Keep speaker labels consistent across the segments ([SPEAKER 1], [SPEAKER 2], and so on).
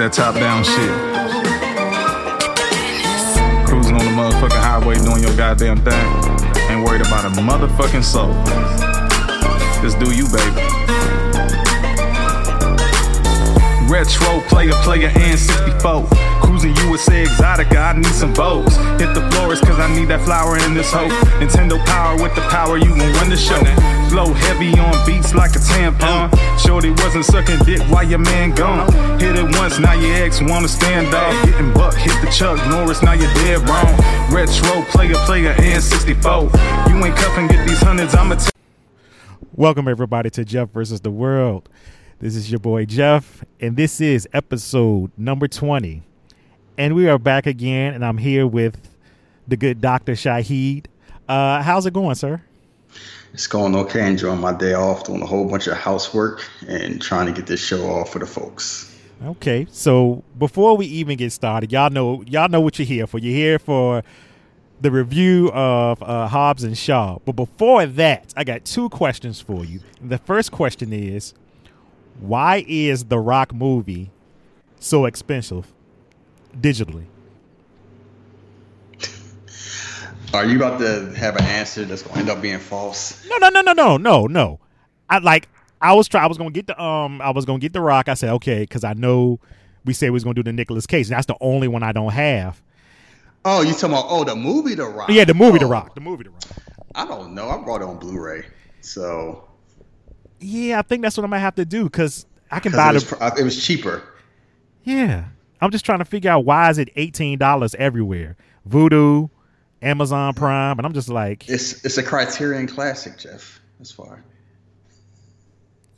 [SPEAKER 1] that top down shit. Cruising on the motherfucking highway doing your goddamn thing. Ain't worried about a motherfucking soul. Just do you, baby. Retro player, player, and 64. Cruising USA Exotica, I need some votes. Hit the florist, cause I need that flower in this hoe. Nintendo power with the power, you gon' run the show. Flow heavy on beats like a tampon. Shorty wasn't sucking dick while your man gone. Hit it once, now your ex wanna stand off. Getting buck, hit the Chuck Norris, now you're dead wrong. Retro player, player, and 64. You ain't cuffing, get these hundreds, I'ma t-
[SPEAKER 2] Welcome everybody to Jeff versus the World. This is your boy Jeff, and this is episode number 20. And we are back again, and I'm here with the good Dr. Shahid. Uh, how's it going, sir?
[SPEAKER 3] It's going okay. Enjoying my day off, doing a whole bunch of housework and trying to get this show off for the folks.
[SPEAKER 2] Okay, so before we even get started, y'all know y'all know what you're here for. You're here for the review of uh, Hobbs and Shaw. But before that, I got two questions for you. The first question is, why is the Rock movie so expensive digitally?
[SPEAKER 3] Are you about to have an answer that's going to end up being false?
[SPEAKER 2] No, no, no, no, no, no, no. I like. I was try. I was gonna get the um. I was gonna get the Rock. I said okay because I know we said we was gonna do the Nicolas Cage. That's the only one I don't have.
[SPEAKER 3] Oh, you talking about oh the movie The Rock?
[SPEAKER 2] Yeah, the movie
[SPEAKER 3] oh,
[SPEAKER 2] The Rock. The movie The Rock.
[SPEAKER 3] I don't know. I brought it on Blu-ray, so
[SPEAKER 2] Yeah, I think that's what I might have to do because I can buy
[SPEAKER 3] it was,
[SPEAKER 2] the.
[SPEAKER 3] it was cheaper.
[SPEAKER 2] Yeah, I'm just trying to figure out why is it eighteen dollars everywhere? Vudu, Amazon Prime, and I'm just like,
[SPEAKER 3] It's it's a Criterion Classic, Jeff. as far.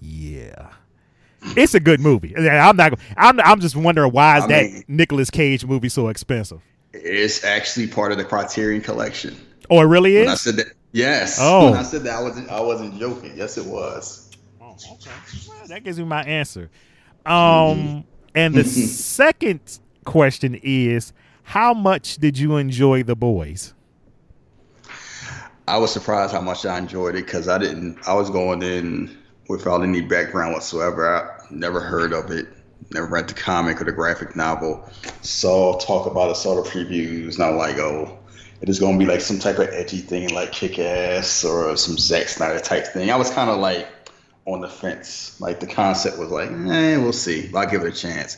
[SPEAKER 2] yeah, it's a good movie. I'm not. I'm. I'm just wondering why is
[SPEAKER 3] I
[SPEAKER 2] that
[SPEAKER 3] mean-
[SPEAKER 2] Nicolas Cage movie so expensive?
[SPEAKER 3] It's actually part of the Criterion Collection.
[SPEAKER 2] Oh, it really
[SPEAKER 3] When I said that, yes.
[SPEAKER 2] Oh.
[SPEAKER 3] When I said that, I wasn't I wasn't joking. Yes, it was.
[SPEAKER 2] Oh, okay. Well, that gives me my answer. Um, and the second question is, how much did you enjoy the boys?
[SPEAKER 3] I was surprised how much I enjoyed it because I didn't. I was going in without any background whatsoever. I never heard of it. Never read the comic or the graphic novel. Saw talk about it, saw the previews, and I'm like, oh, it is going to be like some type of edgy thing, like Kick Ass or some Zack Snyder type thing. I was kind of like on the fence. Like the concept was like, eh, we'll see. I'll give it a chance.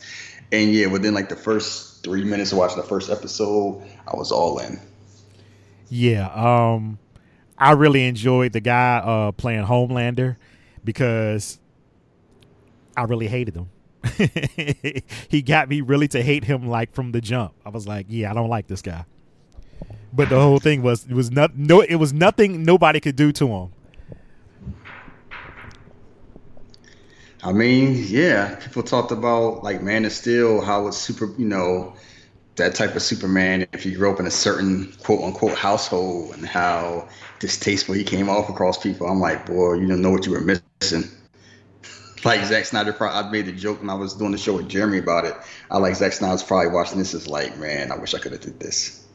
[SPEAKER 3] And yeah, within like the first three minutes of watching the first episode, I was all in.
[SPEAKER 2] Yeah, um, I really enjoyed the guy uh, playing Homelander because I really hated him. he got me really to hate him like from the jump. I was like, yeah, I don't like this guy. But the whole thing was it was not no it was nothing nobody could do to him.
[SPEAKER 3] I mean, yeah, people talked about like Man of Steel, how it's super, you know, that type of Superman. If you grew up in a certain quote unquote household, and how distasteful he came off across people. I'm like, boy, you didn't know what you were missing. Like Zack Snyder, pro- I made the joke when I was doing the show with Jeremy about it. I like Zack Snyder's probably watching this is like, man, I wish I could have did this.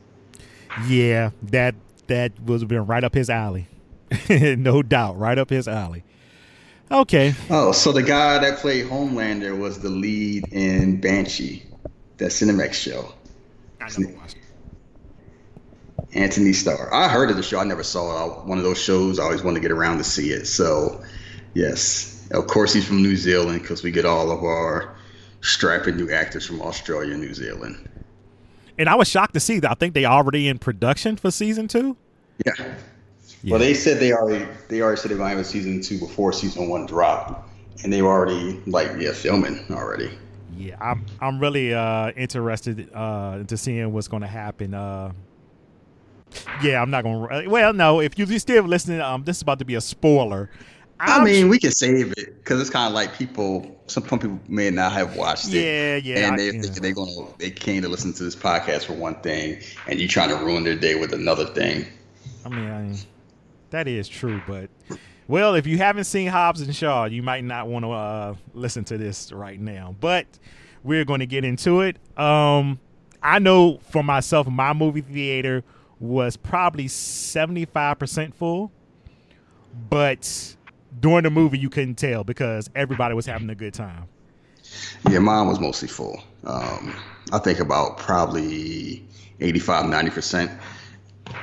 [SPEAKER 2] Yeah, that that was been right up his alley. no doubt, right up his alley. Okay.
[SPEAKER 3] Oh, so the guy that played Homelander was the lead in Banshee, that Cinemax show.
[SPEAKER 2] I never watched it.
[SPEAKER 3] Anthony Starr. I heard of the show. I never saw it. One of those shows. I always wanted to get around to see it. So, yes, of course he's from New Zealand because we get all of our strapping new actors from Australia and New Zealand.
[SPEAKER 2] And I was shocked to see that I think they already in production for season two.
[SPEAKER 3] Yeah.
[SPEAKER 2] Yeah.
[SPEAKER 3] Well, they said they already they already said they're gonna have a season two before season one dropped, and they were already like yeah filming already.
[SPEAKER 2] Yeah, I'm I'm really uh interested uh into seeing what's going to happen. Uh Yeah, I'm not going to Well, no, if you're still listening, um this is about to be a spoiler.
[SPEAKER 3] I
[SPEAKER 2] I'm-
[SPEAKER 3] mean, we can save it because it's kind of like people. Some people may not have watched it.
[SPEAKER 2] Yeah, yeah,
[SPEAKER 3] And they're
[SPEAKER 2] yeah.
[SPEAKER 3] they're gonna they came to listen to this podcast for one thing, and you trying to ruin their day with another thing.
[SPEAKER 2] I mean, I, that is true, but well, if you haven't seen Hobbs and Shaw, you might not want to uh, listen to this right now. But we're going to get into it. Um, I know for myself, my movie theater was probably seventy five percent full, but during the movie you couldn't tell because everybody was having a good time.
[SPEAKER 3] Yeah, mine was mostly full. Um, I think about probably 85, 90%.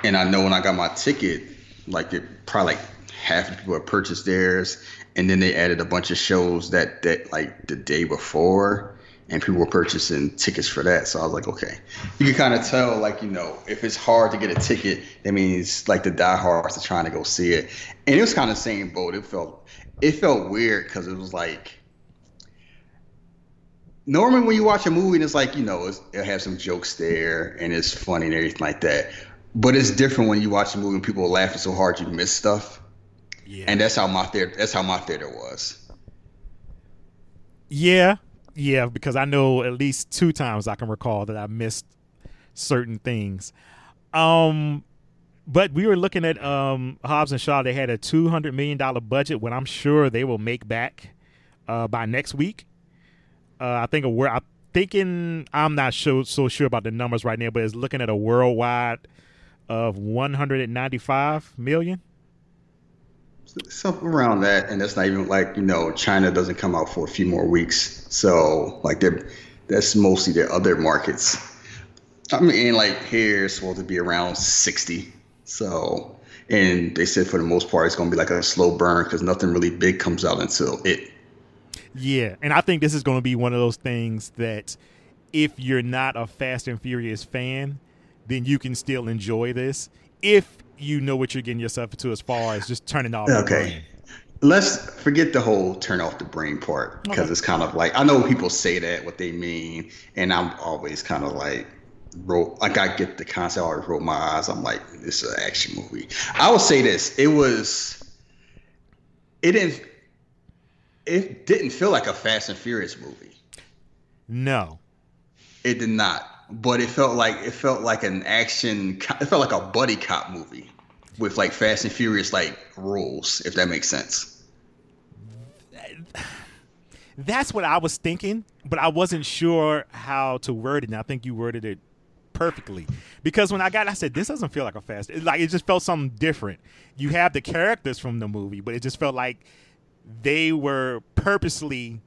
[SPEAKER 3] And I know when I got my ticket, like it probably like half the people had purchased theirs. And then they added a bunch of shows that, that like the day before and people were purchasing tickets for that. So I was like, okay, you can kind of tell, like, you know, if it's hard to get a ticket, that means like the diehards are trying to go see it. And it was kind of same boat. It felt, it felt weird because it was like, normally when you watch a movie and it's like, you know, it'll have some jokes there and it's funny and everything like that. But it's different when you watch a movie and people are laughing so hard you miss stuff. Yeah. And that's how my theater. That's how my theater was.
[SPEAKER 2] Yeah, yeah, because I know at least two times I can recall that I missed certain things. Um, but we were looking at um, Hobbs and Shaw. They had a two hundred million dollar budget, when I'm sure they will make back uh, by next week. Uh, I think we're I'm thinking I'm not so so sure about the numbers right now, but it's looking at a worldwide of 195 million
[SPEAKER 3] something around that, and that's not even like you know China doesn't come out for a few more weeks, so like they're that's mostly their other markets. I mean, like here it's supposed to be around sixty, so and they said for the most part it's going to be like a slow burn because nothing really big comes out until it.
[SPEAKER 2] Yeah, and I think this is going to be one of those things that if you're not a Fast and Furious fan, then you can still enjoy this. If you know what you're getting yourself into as far as just turning off.
[SPEAKER 3] Okay. Let's forget the whole turn off the brain part because okay. it's kind of like I know people say that what they mean, and I'm always kind of like roll like I get the concept. I always roll my eyes. I'm like, this is an action movie. I will say this: it was, it didn't, it didn't feel like a Fast and Furious movie.
[SPEAKER 2] No,
[SPEAKER 3] it did not but it felt like it felt like an action. It felt like a buddy cop movie with like Fast and Furious like rules, if that makes sense.
[SPEAKER 2] That's what I was thinking, but I wasn't sure how to word it. And I think you worded it perfectly because when I got, I said this doesn't feel like a fast. It, like it just felt something different. You have the characters from the movie, but it just felt like they were purposely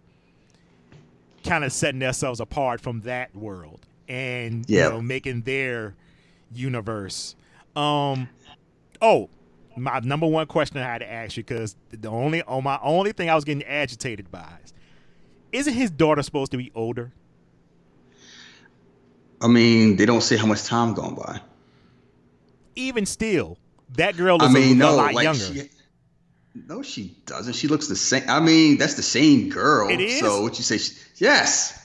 [SPEAKER 2] kind of setting themselves apart from that world and you know making their universe. Um, oh, my number one question I had to ask you because the only on oh, my only thing I was getting agitated by is, isn't his daughter supposed to be older?
[SPEAKER 3] I mean, they don't say how much time gone by.
[SPEAKER 2] Even still, that girl looks I mean, a, no, lot like younger.
[SPEAKER 3] She, no, she doesn't. She looks the same. I mean, that's the same girl. It is. So what you say? She, yes.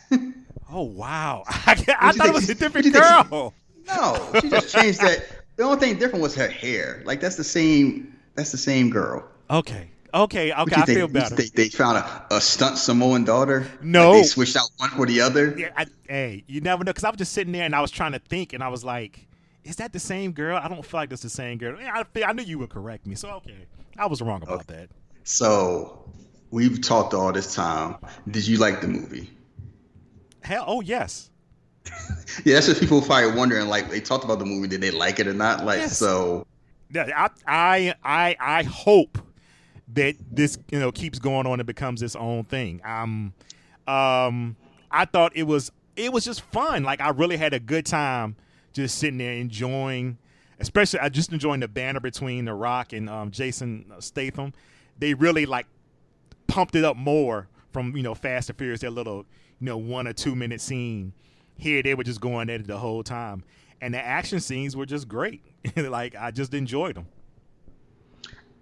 [SPEAKER 2] Oh wow! I, I thought it was a different girl.
[SPEAKER 3] She, no, she just changed that. The only thing different was her hair. Like that's the same. That's the same girl.
[SPEAKER 2] Okay. Okay. Okay. I feel better.
[SPEAKER 3] They, they found a, a stunt Samoan daughter.
[SPEAKER 2] No.
[SPEAKER 3] They switched out one for the other.
[SPEAKER 2] Yeah. I, hey, you never know. Because I was just sitting there and I was trying to think, and I was like, "Is that the same girl? I don't feel like that's the same girl." I, I knew you would correct me, so okay, I was wrong about okay. that.
[SPEAKER 3] So we've talked all this time. Did you like the movie?
[SPEAKER 2] Hell, oh yes.
[SPEAKER 3] yeah, that's what people probably wondering. Like they talked about the movie, did they like it or not? Like yes. so.
[SPEAKER 2] Yeah, I, I I hope that this you know keeps going on and becomes its own thing. Um, um, I thought it was it was just fun. Like I really had a good time just sitting there enjoying, especially I just enjoying the banner between The Rock and um, Jason Statham. They really like pumped it up more from you know Fast and Furious. Their little you know one or two minute scene. Here they were just going at it the whole time, and the action scenes were just great. like I just enjoyed them.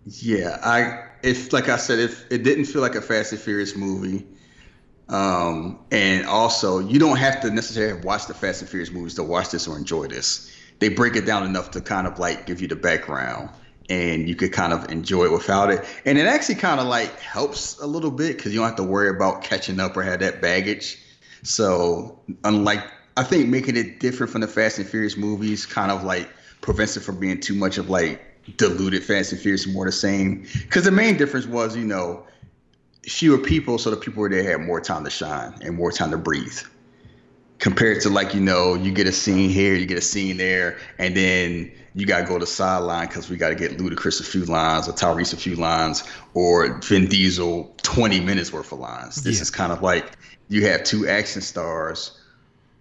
[SPEAKER 3] Yeah, I if like I said, if it didn't feel like a Fast and Furious movie, um, and also you don't have to necessarily watch the Fast and Furious movies to watch this or enjoy this. They break it down enough to kind of like give you the background and you could kind of enjoy it without it. And it actually kind of like helps a little bit because you don't have to worry about catching up or have that baggage. So unlike I think making it different from the Fast and Furious movies kind of like prevents it from being too much of like diluted Fast and Furious more the same. Because the main difference was, you know, fewer people, so the people were there had more time to shine and more time to breathe. Compared to like you know you get a scene here, you get a scene there, and then you gotta go to sideline because we gotta get Ludacris a few lines or Tyrese a few lines or Vin Diesel 20 minutes worth of lines. This
[SPEAKER 2] Yeah.
[SPEAKER 3] is kind of like you have two action stars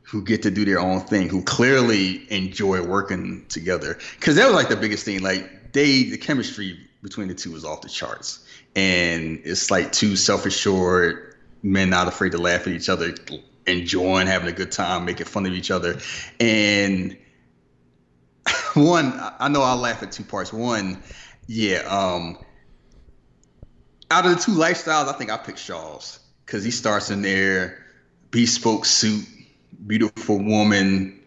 [SPEAKER 3] who get to do their own thing, who clearly enjoy working together. Because that was like the biggest thing. Like they, the chemistry between the two was off the charts, and it's like two self-assured men not afraid to laugh at each other, enjoying having a good time, making fun of each other, and one, I know I'll laugh at two parts. One, yeah, um, out of the two lifestyles, I think I picked Shaw's because he starts in there, bespoke suit, beautiful woman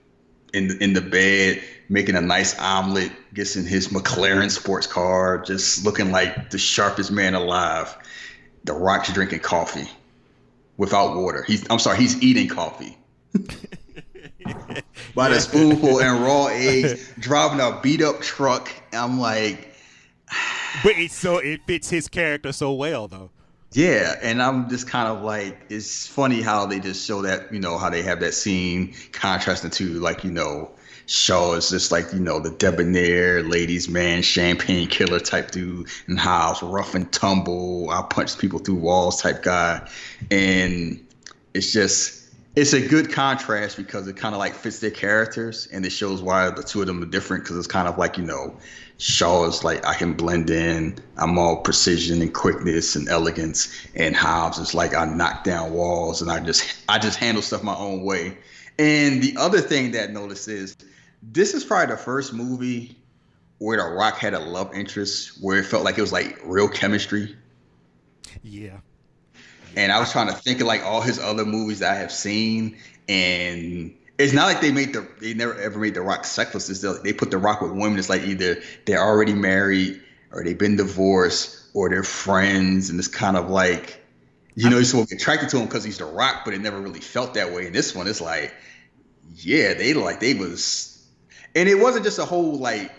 [SPEAKER 3] in in the bed, making a nice omelet, gets in his McLaren sports car, just looking like the sharpest man alive. The Rock's drinking coffee without water. He's I'm sorry, he's eating coffee. By the spoonful and raw eggs, driving a beat up truck. I'm like,
[SPEAKER 2] But it's so it fits his character so well though.
[SPEAKER 3] Yeah, and I'm just kind of like, it's funny how they just show that, you know, how they have that scene contrasting to like, you know, Shaw is just like, you know, the debonair ladies man, champagne killer type dude, and Hobbs rough and tumble, I punch people through walls type guy, and it's just. It's a good contrast because it kind of like fits their characters, and it shows why the two of them are different. Because it's kind of like you know, Shaw is like I can blend in. I'm all precision and quickness and elegance, and Hobbs is like I knock down walls and I just I just handle stuff my own way. And the other thing that I noticed is this is probably the first movie where The Rock had a love interest where it felt like it was like real chemistry.
[SPEAKER 2] Yeah.
[SPEAKER 3] And I was trying to think of like all his other movies that I have seen, and it's not like they made the they never ever made the Rock sexless. It's like they put the Rock with women. It's like either they're already married or they've been divorced or they're friends, and it's kind of like you know you're supposed to be attracted to him because he's the Rock, but it never really felt that way. And this one, it's like yeah, they like they was, and it wasn't just a whole like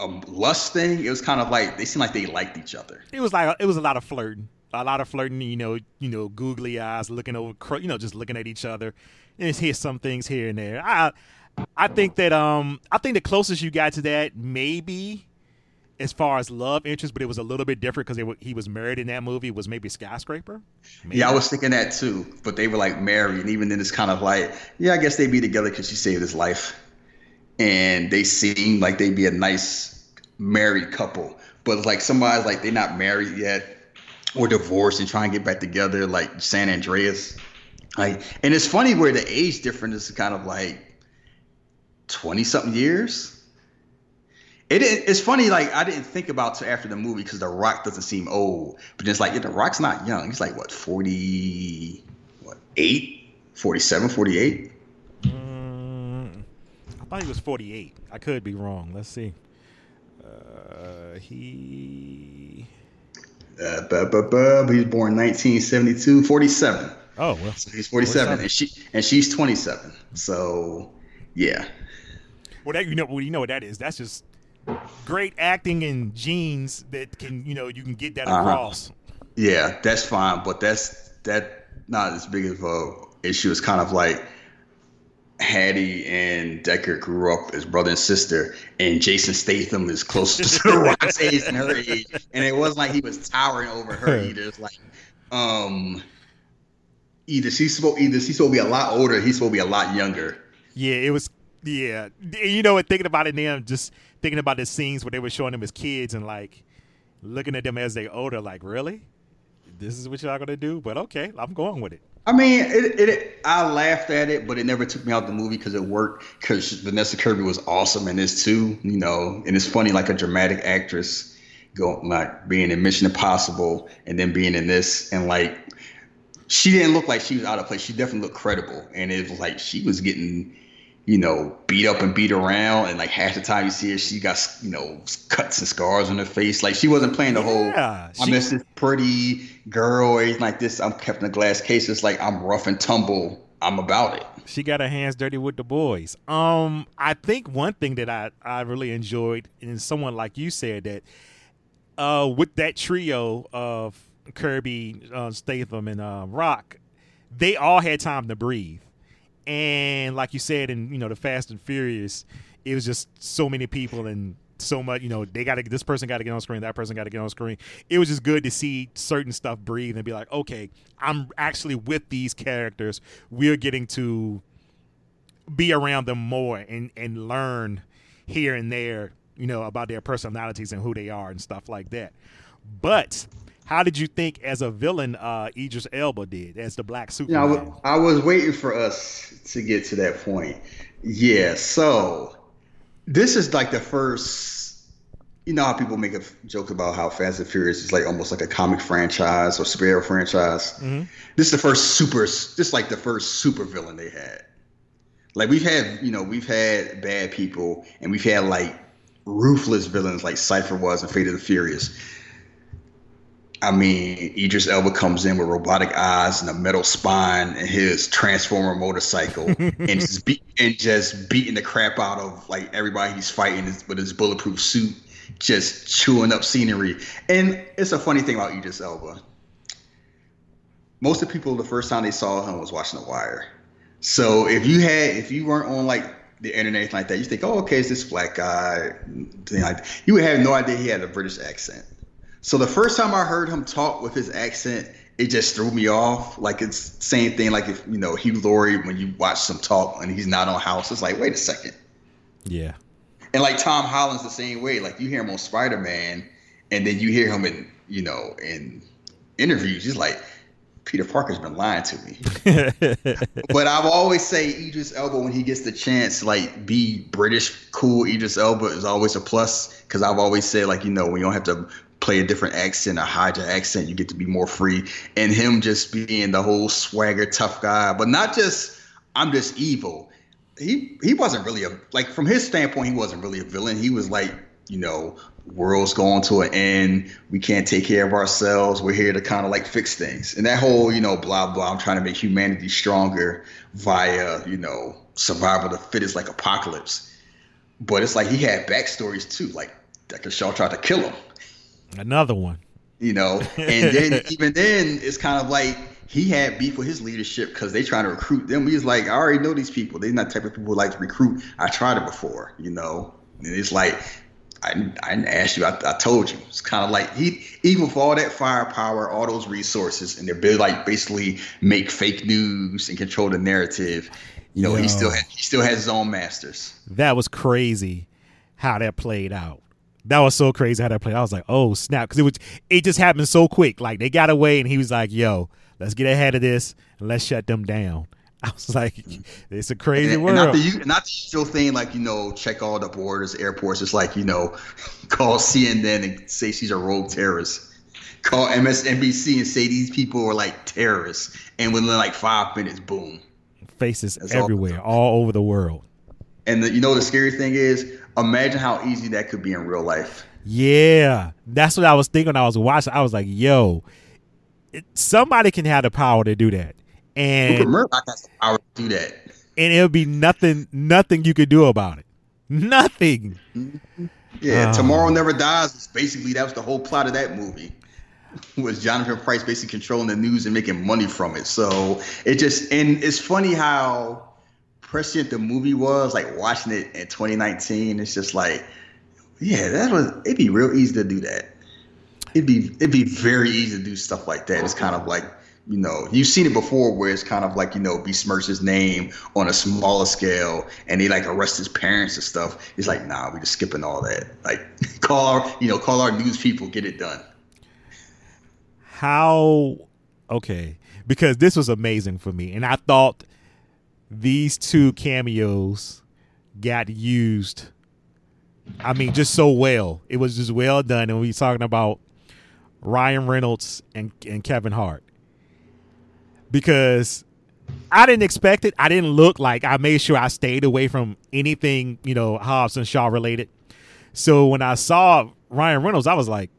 [SPEAKER 3] a lust thing. It was kind of like they seemed like they liked each other.
[SPEAKER 2] It was like it was a lot of flirting, a lot of flirting. You know, you know, googly eyes, looking over, you know, just looking at each other. And here some things here and there. I, I think that um, I think the closest you got to that maybe, as far as love interest, but it was a little bit different because he was married in that movie. Was maybe skyscraper. Maybe.
[SPEAKER 3] Yeah, I was thinking that too. But they were like married, and even then, it's kind of like, yeah, I guess they'd be together because she saved his life, and they seem like they'd be a nice married couple. But like somebody's like they're not married yet, or divorced and trying to get back together, like San Andreas. Like, and it's funny where the age difference is kind of like twenty something years. It, it's funny, like I didn't think about after the movie because The Rock doesn't seem old, but it's like yeah, The Rock's not young. He's like what 40, what eight, 47, 48?
[SPEAKER 2] I thought he was 48. I could be wrong. Let's see. Uh, he.
[SPEAKER 3] Uh, he was born 1972, 47.
[SPEAKER 2] Oh well.
[SPEAKER 3] So he's 47, and she and she's 27. So yeah,
[SPEAKER 2] Well, that you know, well, you know what that is. That's just great acting and genes that can, you know, you can get that
[SPEAKER 3] Uh-huh.
[SPEAKER 2] across.
[SPEAKER 3] yeah, that's fine, but that's that not as big of a issue. It's kind of like Hattie and Deckard grew up as brother and sister, and Jason Statham is close to Rock's age than her age, and it wasn't like he was towering over her either. It's like, um, either she's supposed either she's supposed to be a lot older, he's supposed to be a lot younger.
[SPEAKER 2] Yeah, it was. Yeah, you know, what? thinking about it now, just thinking about the scenes where they were showing them as kids and like looking at them as they older, like really, this is what y'all gonna do? But okay, I'm going with it.
[SPEAKER 3] I mean, it, it, I laughed at it, but it never took me out the movie because it worked. Because Vanessa Kirby was awesome in this too, you know. And it's funny, like a dramatic actress, go like being in Mission Impossible and then being in this, and like she didn't look like she was out of place. She definitely looked credible, and it was like she was getting, you know, beat up and beat around, and like half the time you see her, she got you know cuts and scars on her face. Like she wasn't playing the whole
[SPEAKER 2] Yeah,
[SPEAKER 3] I'm just this pretty girl, or anything like this. I'm kept in a glass case. It's like I'm rough and tumble. I'm about it.
[SPEAKER 2] She got her hands dirty with the boys. Um, I think one thing that I, I really enjoyed, and someone like you said that, uh, with that trio of Kirby, uh, Statham, and uh, Rock, they all had time to breathe, And like you said, in you know the Fast and Furious, it was just so many people and so much. You know, they got to this person got to get on screen, that person got to get on screen. It was just good to see certain stuff breathe and be like, okay, I'm actually with these characters. We're getting to be around them more and and learn here and there, you know, about their personalities and who they are and stuff like that. But how did you think as a villain uh Idris Elba did as the black Superman?
[SPEAKER 3] Yeah, I was, I was waiting for us to get to that point. Yeah, so this is like the first you know how people make a joke about how Fast and Furious is like almost like a comic franchise or superhero franchise. Mm-hmm. This is the first super. This is like the first super villain they had. Like we've had, you know, we've had bad people, and we've had like ruthless villains like Cipher was in Fate of the Furious. I mean, Idris Elba comes in with robotic eyes and a metal spine and his transformer motorcycle, and just and just beating the crap out of like everybody he's fighting with his bulletproof suit just chewing up scenery. And it's a funny thing about Idris Elba. Most of the people, the first time they saw him was watching The Wire. So if you had, if you weren't on like the internet like that, you think, oh, okay, it's this black guy. Like you would have no idea he had a British accent. So the first time I heard him talk with his accent, it just threw me off. Like it's same thing. Like if you know Hugh Laurie when you watch him talk and he's not on House, it's like, wait a second.
[SPEAKER 2] Yeah.
[SPEAKER 3] And like Tom Holland's the same way. Like you hear him on Spider Man, and then you hear him in you know in interviews. He's like, Peter Parker's been lying to me. but I've always say Idris Elba when he gets the chance, like be British cool. Idris Elba is always a plus because I've always said like you know when you don't have to play a different accent or hide your accent, you get to be more free. And him just being the whole swagger tough guy, but not just I'm just evil he he wasn't really a like from his standpoint he wasn't really a villain. He was like you know world's going to an end. We can't take care of ourselves. We're here to kind of like fix things. And that whole you know blah blah. I'm trying to make humanity stronger via you know survival of the fittest like apocalypse. But it's like he had backstories too. Like Deckard Shaw tried to kill him.
[SPEAKER 2] Another one.
[SPEAKER 3] You know, and then even then it's kind of like he had beef with his leadership because they trying to recruit them. He's like, I already know these people. They're not the type of people who like to recruit. I tried it before, you know. And it's like, I, I didn't ask you. I, I told you. It's kind of like he, even for all that firepower, all those resources, and they're like basically make fake news and control the narrative. You know, Yo, he still had, he still has his own masters.
[SPEAKER 2] That was crazy how that played out. That was so crazy how that played. I was like, oh snap, because it was it just happened so quick. Like they got away, and he was like, yo, let's get ahead of this and let's shut them down. I was like, it's a crazy and, world.
[SPEAKER 3] And not the not the usual thing like you know check all the borders, airports. It's like you know call CNN and say she's a rogue terrorist. Call MSNBC and say these people are like terrorists, and within like five minutes, boom,
[SPEAKER 2] faces That's everywhere, all, all over the world.
[SPEAKER 3] And the, you know the scary thing is, imagine how easy that could be in real life.
[SPEAKER 2] Yeah, that's what I was thinking. When I was watching. I was like, yo, somebody can have the power to do that, and
[SPEAKER 3] Murdoch has the power to do that,
[SPEAKER 2] and it'll be nothing, nothing you could do about it. Nothing.
[SPEAKER 3] Yeah, uh, Tomorrow Never Dies. Basically, that was the whole plot of that movie. Was Jonathan Pryce basically controlling the news and making money from it? So it just and it's funny how prescient the movie was. Like watching it in 2019, it's just like, yeah, that was. It'd be real easy to do that it'd be it'd be very easy to do stuff like that. It's kind of like you know you've seen it before where it's kind of like you know besmirch his name on a smaller scale and they like arrest his parents and stuff. It's like nah, we're just skipping all that. Like call our you know call our news people, get it done.
[SPEAKER 2] How okay because this was amazing for me and I thought these two cameos got used I mean, just so well. It was just well done. And we talking about Ryan Reynolds and, and Kevin Hart because I didn't expect it. I didn't look like I made sure I stayed away from anything, you know, Hobbs and Shaw related. So when I saw Ryan Reynolds, I was like,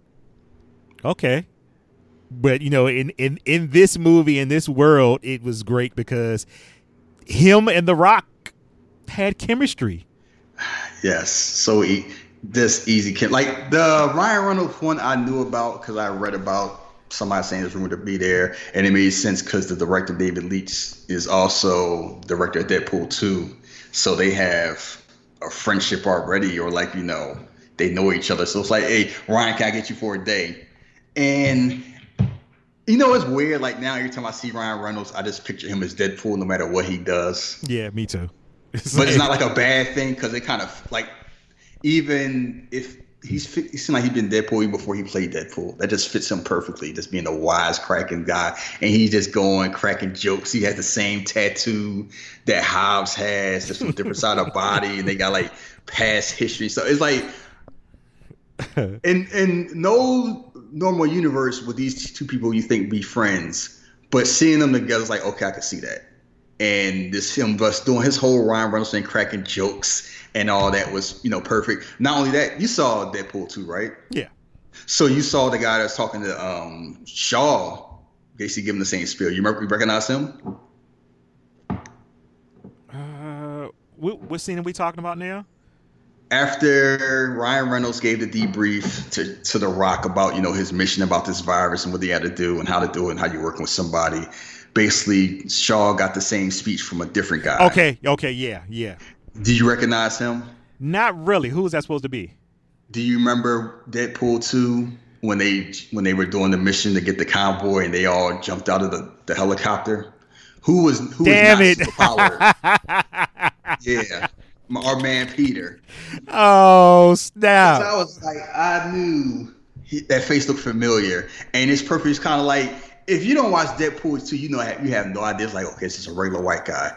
[SPEAKER 2] okay. But you know, in in in this movie, in this world, it was great because him and The Rock had chemistry.
[SPEAKER 3] Yes. So this easy kid. Like the Ryan Reynolds one I knew about because I read about somebody saying it's rumored to be there, and it made sense because the director David Leitch is also director of Deadpool 2, so they have a friendship already, or like you know they know each other. So it's like, hey, Ryan, can I get you for a day? And you know, it's weird. Like now, every time I see Ryan Reynolds, I just picture him as Deadpool, no matter what he does.
[SPEAKER 2] Yeah, me too.
[SPEAKER 3] It's but like, it's not like a bad thing because it kind of like even if he's he seemed like he'd been Deadpool even before he played Deadpool. That just fits him perfectly, just being a wise cracking guy, and he's just going cracking jokes. He has the same tattoo that Hobbs has, just from different side of body, and they got like past history. So it's like, and and no normal universe with these two people you think be friends, but seeing them together is like, okay, I can see that. And this him just doing his whole Ryan Reynolds thing, cracking jokes and all that was, you know, perfect. Not only that, you saw Deadpool too, right?
[SPEAKER 2] Yeah.
[SPEAKER 3] So you saw the guy that's talking to um, Shaw, basically giving the same spiel. You remember, you recognize him?
[SPEAKER 2] Uh, what, what scene are we talking about now?
[SPEAKER 3] After Ryan Reynolds gave the debrief to, to The Rock about, you know, his mission about this virus and what he had to do and how to do it and how you're working with somebody, basically Shaw got the same speech from a different guy.
[SPEAKER 2] Okay, okay, yeah, yeah.
[SPEAKER 3] Did you recognize him?
[SPEAKER 2] Not really. Who was that supposed to be?
[SPEAKER 3] Do you remember Deadpool 2 when they when they were doing the mission to get the convoy and they all jumped out of the, the helicopter? Who was who
[SPEAKER 2] Damn
[SPEAKER 3] was
[SPEAKER 2] it.
[SPEAKER 3] yeah. Our man Peter.
[SPEAKER 2] Oh snap.
[SPEAKER 3] I was like, I knew he, that face looked familiar. And it's perfect. It's kind of like if you don't watch Deadpool 2, you know you have no idea. It's like, okay, it's just a regular white guy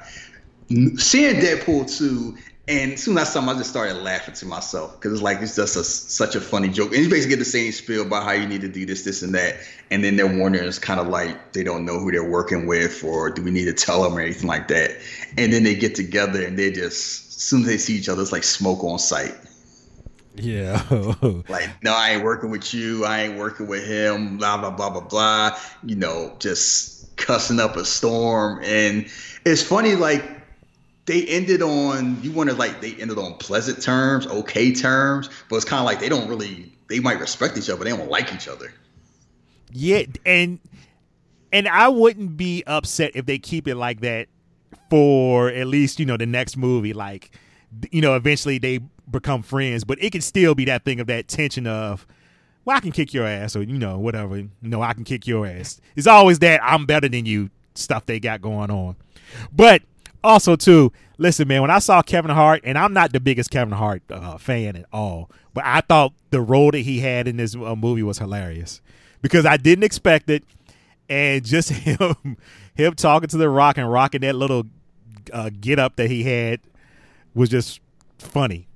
[SPEAKER 3] seeing Deadpool 2, and soon as something, I just started laughing to myself because it's like it's just a, such a funny joke. And you basically get the same spiel about how you need to do this, this, and that. And then they're wondering, it's kind of like they don't know who they're working with, or do we need to tell them or anything like that. And then they get together and they just, as soon as they see each other, it's like smoke on sight.
[SPEAKER 2] Yeah.
[SPEAKER 3] like, no, I ain't working with you. I ain't working with him. Blah blah blah blah blah. You know, just cussing up a storm. And it's funny, like they ended on you wanted like they ended on pleasant terms, okay terms, but it's kind of like they don't really they might respect each other, but they don't like each other.
[SPEAKER 2] Yeah, and and I wouldn't be upset if they keep it like that for at least you know the next movie. Like you know, eventually they become friends, but it can still be that thing of that tension of. Well, I can kick your ass, or you know, whatever. You know, I can kick your ass. It's always that I'm better than you stuff they got going on. But also too listen man when i saw kevin hart and i'm not the biggest kevin hart uh, fan at all but i thought the role that he had in this uh, movie was hilarious because i didn't expect it and just him him talking to the rock and rocking that little uh, get up that he had was just funny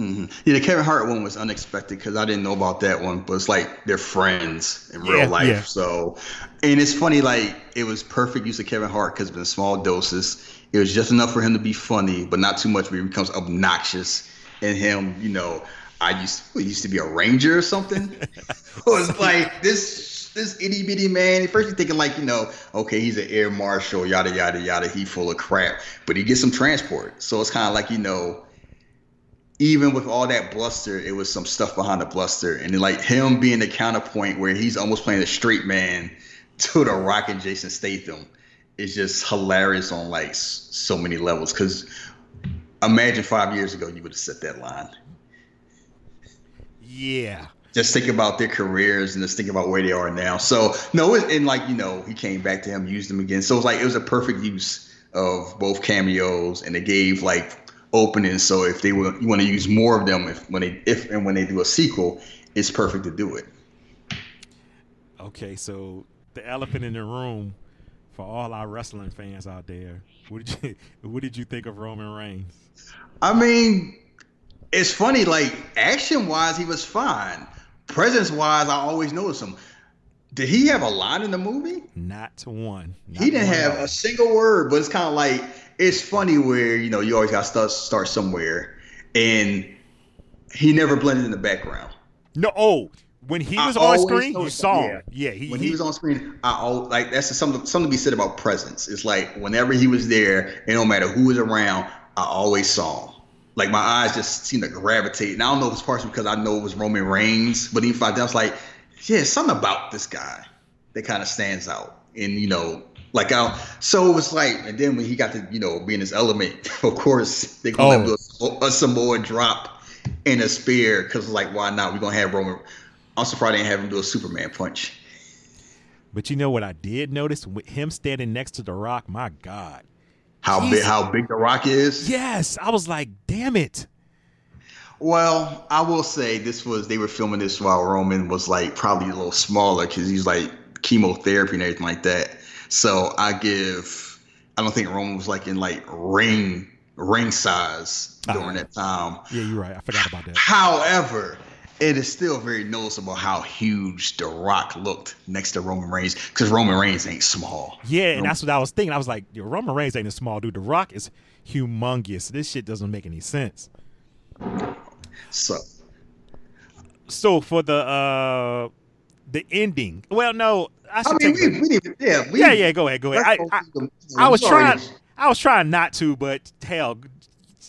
[SPEAKER 3] Mm-hmm. Yeah, the Kevin Hart one was unexpected because I didn't know about that one, but it's like they're friends in real yeah, life. Yeah. So, and it's funny, like it was perfect use of Kevin Hart because in small doses, it was just enough for him to be funny, but not too much where he becomes obnoxious. And him, you know, I used used to be a ranger or something. it was like this this itty bitty man. At first you're thinking like, you know, okay, he's an air marshal, yada yada yada. He full of crap, but he gets some transport. So it's kind of like you know even with all that bluster, it was some stuff behind the bluster, and like him being the counterpoint where he's almost playing a straight man to the Rock and Jason Statham is just hilarious on like so many levels. Because imagine five years ago you would have set that line.
[SPEAKER 2] Yeah.
[SPEAKER 3] Just think about their careers and just think about where they are now. So no, and like you know, he came back to him, used them again. So it's like it was a perfect use of both cameos, and it gave like openings. So if they will, you want to use more of them, if when they if and when they do a sequel, it's perfect to do it.
[SPEAKER 2] Okay, so the elephant in the room for all our wrestling fans out there, what did you what did you think of Roman Reigns?
[SPEAKER 3] I mean, it's funny. Like action wise, he was fine. Presence wise, I always notice him. Did he have a line in the movie?
[SPEAKER 2] Not one. Not
[SPEAKER 3] he didn't
[SPEAKER 2] one
[SPEAKER 3] have a single word, but it's kind of like it's funny where you know you always got to start, start somewhere, and he never blended in the background.
[SPEAKER 2] No, oh, when he was I on screen, you saw him. Yeah,
[SPEAKER 3] he, when he, he, was on screen, I all like that's something something to be said about presence. It's like whenever he was there, and no matter who was around, I always saw him. Like my eyes just seemed to gravitate, and I don't know if it's partially because I know it was Roman Reigns, but even if I was like, yeah, something about this guy. that kind of stands out. And you know, like I, so it was like, and then when he got to you know be in his element, of course they gonna oh. do a, a Samoa drop in a spear because like why not? We're gonna have Roman. I'm surprised they didn't have him do a Superman punch.
[SPEAKER 2] But you know what I did notice with him standing next to The Rock. My God,
[SPEAKER 3] how big how big The Rock is?
[SPEAKER 2] Yes, I was like, damn it.
[SPEAKER 3] Well, I will say this was they were filming this while Roman was like probably a little smaller because he's like chemotherapy and everything like that. So I give I don't think Roman was like in like ring ring size during uh, that time.
[SPEAKER 2] Yeah, you're right. I forgot about that.
[SPEAKER 3] However, it is still very noticeable how huge The Rock looked next to Roman Reigns because Roman Reigns ain't small.
[SPEAKER 2] Yeah, and that's what I was thinking. I was like, Roman Reigns ain't a small dude. The Rock is humongous. This shit doesn't make any sense.
[SPEAKER 3] So,
[SPEAKER 2] so for the uh the ending. Well, no, I
[SPEAKER 3] I mean. We, we, yeah,
[SPEAKER 2] we, yeah, yeah. Go ahead, go ahead. I, I, I was trying. I was trying not to, but hell,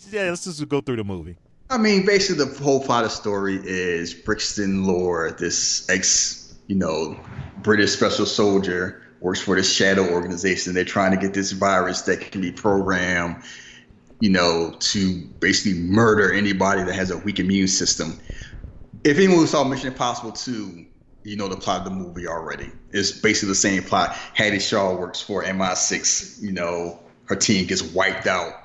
[SPEAKER 2] yeah, let's just go through the movie.
[SPEAKER 3] I mean, basically, the whole plot of story is Brixton Lore, this ex, you know, British special soldier, works for this shadow organization. They're trying to get this virus that can be programmed, you know, to basically murder anybody that has a weak immune system. If anyone saw Mission Impossible 2, you know the plot of the movie already. It's basically the same plot. Hattie Shaw works for MI6, you know, her team gets wiped out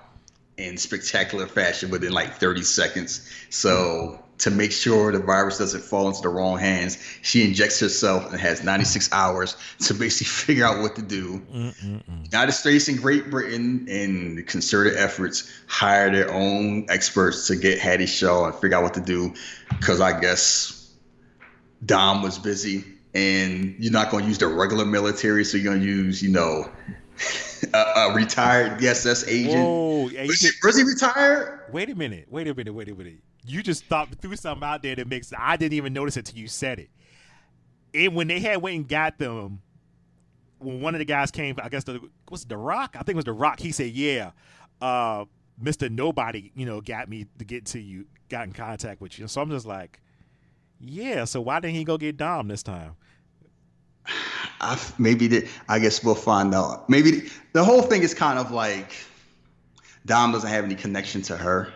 [SPEAKER 3] in spectacular fashion within like 30 seconds. So to make sure the virus doesn't fall into the wrong hands, she injects herself and has 96 hours to basically figure out what to do. Mm-mm-mm. United States and Great Britain, in concerted efforts, hire their own experts to get Hattie Shaw and figure out what to do. Because I guess Dom was busy, and you're not going to use the regular military, so you're going to use, you know, a, a retired DSS agent. Whoa, was, he, was he retired?
[SPEAKER 2] Wait a minute. Wait a minute. Wait a minute. You just thought threw something out there that makes I didn't even notice it till you said it. And when they had went and got them, when one of the guys came, I guess the was the Rock. I think it was the Rock. He said, "Yeah, uh, Mister Nobody, you know, got me to get to you, got in contact with you." So I'm just like, "Yeah." So why didn't he go get Dom this time?
[SPEAKER 3] I maybe the, I guess we'll find out. Maybe the, the whole thing is kind of like Dom doesn't have any connection to her.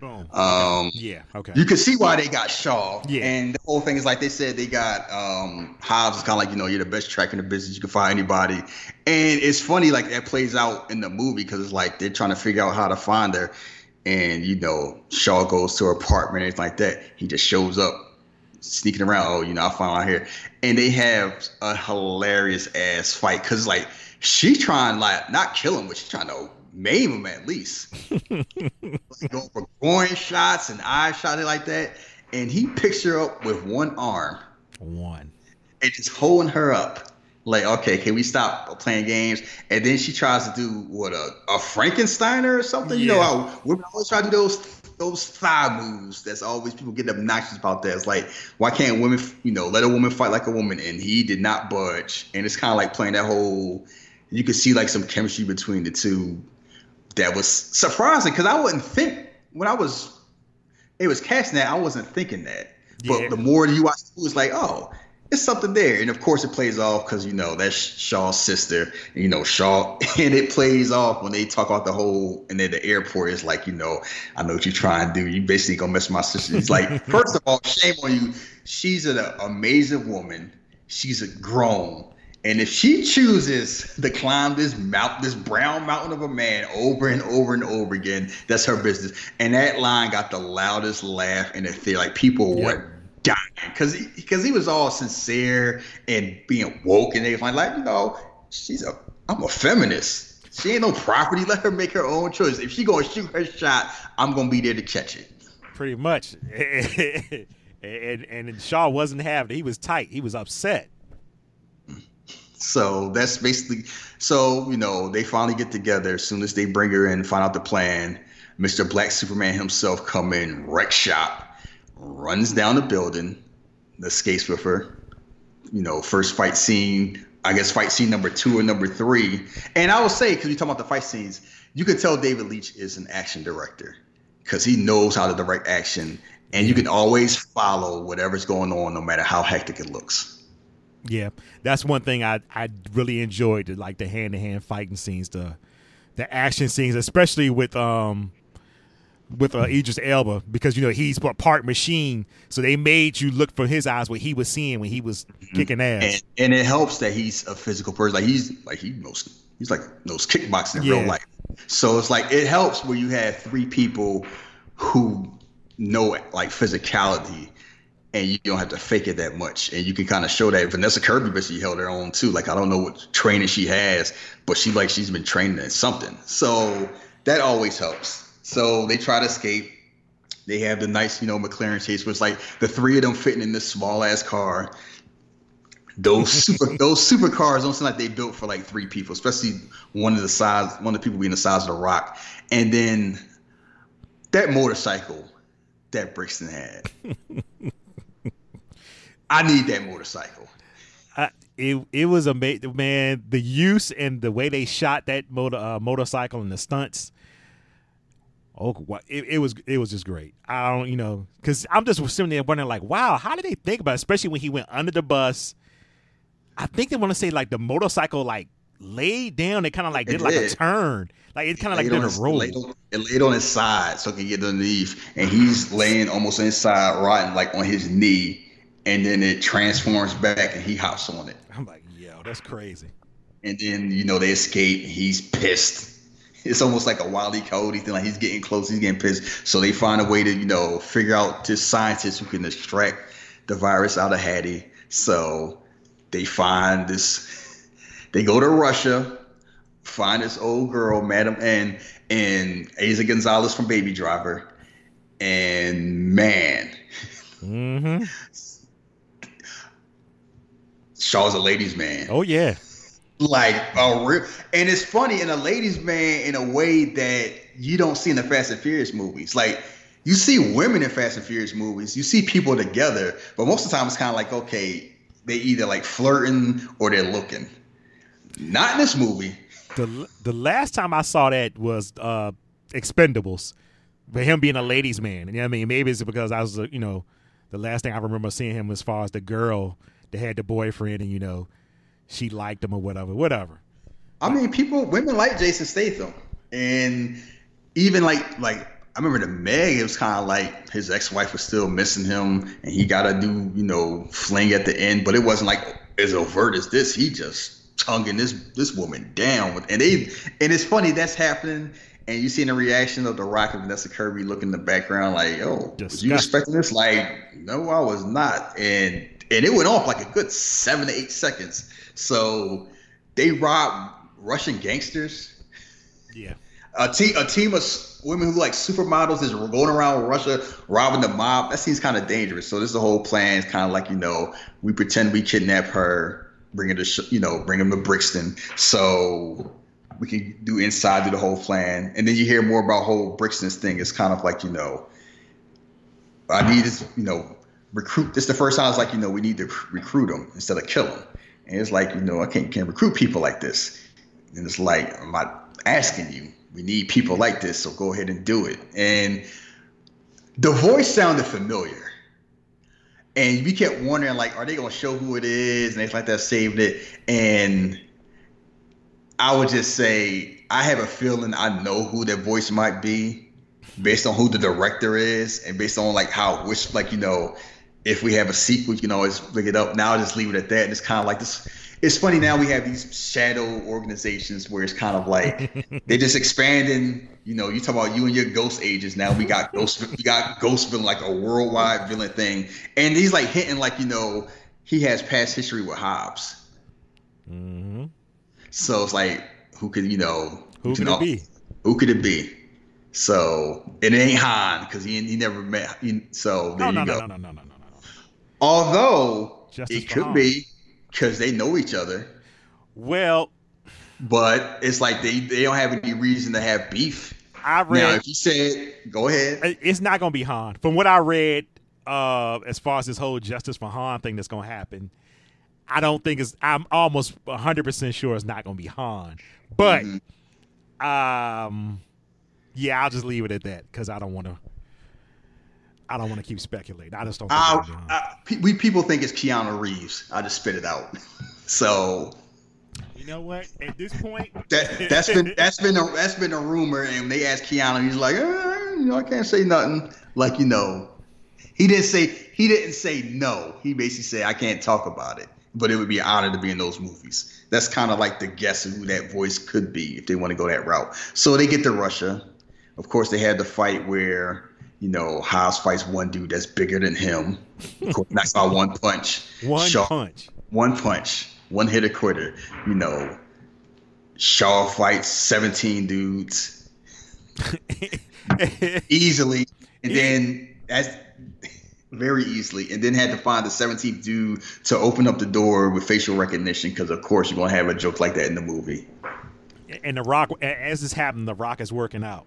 [SPEAKER 2] Boom. Um, yeah. Okay.
[SPEAKER 3] You can see why they got Shaw.
[SPEAKER 2] Yeah.
[SPEAKER 3] And the whole thing is like they said they got um Hobbs is kind of like you know you're the best track in the business. You can find anybody, and it's funny like that plays out in the movie because it's like they're trying to figure out how to find her, and you know Shaw goes to her apartment and it's like that. He just shows up sneaking around. Oh, you know, I found out here, and they have a hilarious ass fight because like she's trying like not kill him, but she's trying to maim him at least. like, going for groin shots and eye shots like that, and he picks her up with one arm,
[SPEAKER 2] one,
[SPEAKER 3] and just holding her up. Like, okay, can we stop playing games? And then she tries to do what a, a Frankensteiner or something. Yeah. You know how women always try to do those those thigh moves. That's always people get obnoxious about that. It's like, why can't women, you know, let a woman fight like a woman? And he did not budge. And it's kind of like playing that whole. You could see like some chemistry between the two. That was surprising because I wouldn't think when I was, it was casting that I wasn't thinking that. But the more you watch, it was like, oh, it's something there. And of course, it plays off because you know that's Shaw's sister. And, you know Shaw, and it plays off when they talk about the whole. And then the airport is like, you know, I know what you're trying to do. You basically gonna mess my sister. It's like, first of all, shame on you. She's an amazing woman. She's a grown. And if she chooses to climb this mount, this brown mountain of a man over and over and over again, that's her business. And that line got the loudest laugh in the theater. Like people yep. were dying because he, because he was all sincere and being woke and everything. Like you know, she's a I'm a feminist. She ain't no property. Let her make her own choice. If she gonna shoot her shot, I'm gonna be there to catch it.
[SPEAKER 2] Pretty much. and, and and Shaw wasn't having it. He was tight. He was upset.
[SPEAKER 3] So that's basically so you know they finally get together as soon as they bring her in, find out the plan. Mr. Black Superman himself come in, wreck shop, runs down the building, escapes with her. You know, first fight scene, I guess fight scene number two or number three. And I will say, because you talk about the fight scenes, you could tell David Leitch is an action director because he knows how to direct action, and you can always follow whatever's going on, no matter how hectic it looks.
[SPEAKER 2] Yeah, that's one thing I I really enjoyed, like the hand to hand fighting scenes, the the action scenes, especially with um with uh, Idris Elba because you know he's part machine, so they made you look for his eyes what he was seeing when he was mm-hmm. kicking ass.
[SPEAKER 3] And, and, it helps that he's a physical person. Like he's like he knows he's like knows kickboxing in yeah. real life. So it's like it helps where you have three people who know like physicality and you don't have to fake it that much. And you can kind of show that Vanessa Kirby, but she held her own too. Like I don't know what training she has, but she like she's been training in something. So that always helps. So they try to escape. They have the nice, you know, McLaren chase, where it's like the three of them fitting in this small ass car. Those super those super cars don't seem like they built for like three people, especially one of the size, one of the people being the size of the rock. And then that motorcycle that Brixton had. I need that motorcycle.
[SPEAKER 2] I, it it was amazing, man. The use and the way they shot that motor uh, motorcycle and the stunts Oh, it, it was it was just great. I don't, you know, because I'm just sitting there wondering, like, wow, how did they think about, it? especially when he went under the bus? I think they want to say like the motorcycle like laid down. It kind of like did, did, like a turn, like it kind of like did a roll.
[SPEAKER 3] Laid on, it laid on his side so he can get underneath, and he's laying almost inside, rotting like on his knee, and then it transforms back and he hops on it.
[SPEAKER 2] I'm like, yo, that's crazy.
[SPEAKER 3] And then you know they escape. He's pissed it's almost like a wily coyote thing. Like he's getting close, he's getting pissed. So they find a way to, you know, figure out this scientist who can extract the virus out of Hattie. So they find this. They go to Russia, find this old girl, Madam, and and Eiza Gonzalez from Baby Driver, and man. Mm-hmm. Shaw's a ladies' man.
[SPEAKER 2] Oh yeah
[SPEAKER 3] like a real and it's funny in a ladies man in a way that you don't see in the fast and furious movies. Like you see women in fast and furious movies. You see people together. But most of the time it's kind of like okay they either like flirting or they're looking. Not in this movie.
[SPEAKER 2] The the last time i saw that was uh expendables but him being a ladies man. You know what i mean? Maybe it's because i was you know the last thing i remember seeing him as far as the girl that had the boyfriend and you know she liked him or whatever, whatever.
[SPEAKER 3] I mean, people, women like Jason Statham, and even like like I remember the Meg. It was kind of like his ex-wife was still missing him, and he got to do you know fling at the end, but it wasn't like as overt as this. He just tonguing this this woman down with, and they and it's funny that's happening. And you see the reaction of the Rock and Vanessa Kirby looking in the background like, "Oh, was you expecting this?" Like, no, I was not. And and it went off like a good seven to eight seconds. So they rob Russian gangsters.
[SPEAKER 2] Yeah.
[SPEAKER 3] A team, a team of women who like supermodels is going around Russia robbing the mob. That seems kind of dangerous. So this the whole plan. It's kind of like you know we pretend we kidnap her, bring her to you know bring him to Brixton, so we can do inside do the whole plan. And then you hear more about whole Brixton's thing. It's kind of like you know I need this you know recruit. This is the first time I was like you know we need to recruit them instead of kill them. And it's like, you know, I can't, can't recruit people like this. And it's like, I'm not asking you. We need people like this, so go ahead and do it. And the voice sounded familiar. And we kept wondering, like, are they gonna show who it is? And it's like that saved it. And I would just say, I have a feeling I know who that voice might be based on who the director is and based on like how which like you know if we have a sequel, you can always look it up. Now I'll just leave it at that. And it's kind of like this. It's funny now we have these shadow organizations where it's kind of like they're just expanding. You know, you talk about you and your ghost agents. Now we got ghost, we got ghost villain like a worldwide villain thing, and he's like hinting like you know he has past history with Hobbs. Mm-hmm. So it's like who could you know
[SPEAKER 2] who could it be?
[SPEAKER 3] Who could it be? So it ain't Han because he he never met. He, so there no, you no, go. No, no, no, no, no. Although Justice it could be because they know each other.
[SPEAKER 2] Well,
[SPEAKER 3] but it's like they, they don't have any reason to have beef.
[SPEAKER 2] I read.
[SPEAKER 3] Now, if you said, go ahead.
[SPEAKER 2] It's not going to be Han. From what I read, uh, as far as this whole Justice for Han thing that's going to happen, I don't think it's. I'm almost 100 percent sure it's not going to be Han. But, mm-hmm. um, yeah, I'll just leave it at that because I don't want to. I don't want to keep speculating. I just don't.
[SPEAKER 3] I,
[SPEAKER 2] Think
[SPEAKER 3] I, pe- we people think it's Keanu Reeves. I just spit it out. So
[SPEAKER 2] you know what? At this point,
[SPEAKER 3] that that's been that's been a that's been a rumor, and they asked Keanu, he's like, eh, you know, I can't say nothing. Like you know, he didn't say he didn't say no. He basically said I can't talk about it, but it would be an honor to be in those movies. That's kind of like the guess of who that voice could be if they want to go that route. So they get to Russia. Of course, they had the fight where you know Haas fights one dude that's bigger than him. Of course, knocks out one punch.
[SPEAKER 2] one
[SPEAKER 3] Shaw-
[SPEAKER 2] punch.
[SPEAKER 3] one punch, one hit a quitter. You know, Shaw fights 17 dudes easily, and then that's very easily, and then had to find the 17th dude to open up the door with facial recognition because, of course, you're gonna have a joke like that in the movie.
[SPEAKER 2] and the Rock, as this happened, the Rock is working out.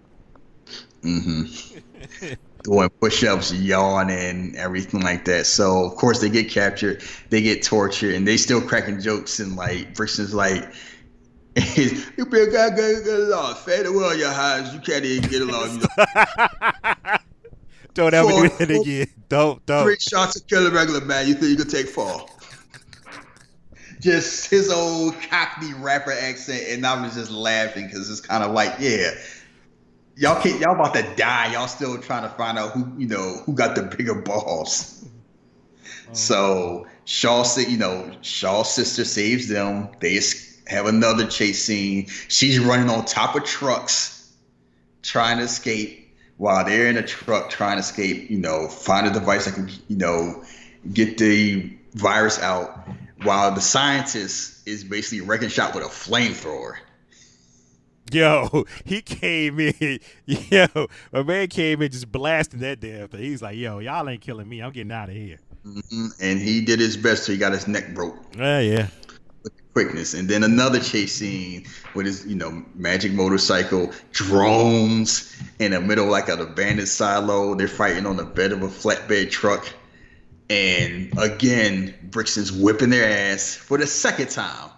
[SPEAKER 2] Mm-hmm.
[SPEAKER 3] Doing push-ups, yawning, everything like that. So of course they get captured, they get tortured, and they still cracking jokes and like Brixton's like, "You be a guy, get along, fade away your highs. You can't even get along." You know,
[SPEAKER 2] Don't ever do that again. Don't don't.
[SPEAKER 3] Three shots to kill a regular man. You think you could take four? Just his old Cockney rapper accent, and I was just laughing because it's kind of like, yeah, y'all can't, y'all about to die. Y'all still trying to find out who, you know, who got the bigger balls. Mm. So Shaw said, you know, Shaw's sister saves them. They have another chase scene. She's running on top of trucks, trying to escape. While they're in a truck trying to escape, you know, find a device that can, you know, get the virus out. While the scientist is basically wrecking shop with a flamethrower.
[SPEAKER 2] Yo, he came in. Yo, my man came in just blasting that damn thing. He's like, yo, y'all ain't killing me. I'm getting out of here.
[SPEAKER 3] Mhm. And he did his best So he got his neck broke.
[SPEAKER 2] Yeah, yeah.
[SPEAKER 3] with quickness. And then another chase scene with his, you know, magic motorcycle, drones in the middle like an abandoned silo. They're fighting on the bed of a flatbed truck. And again, Brixton's whipping their ass for the second time.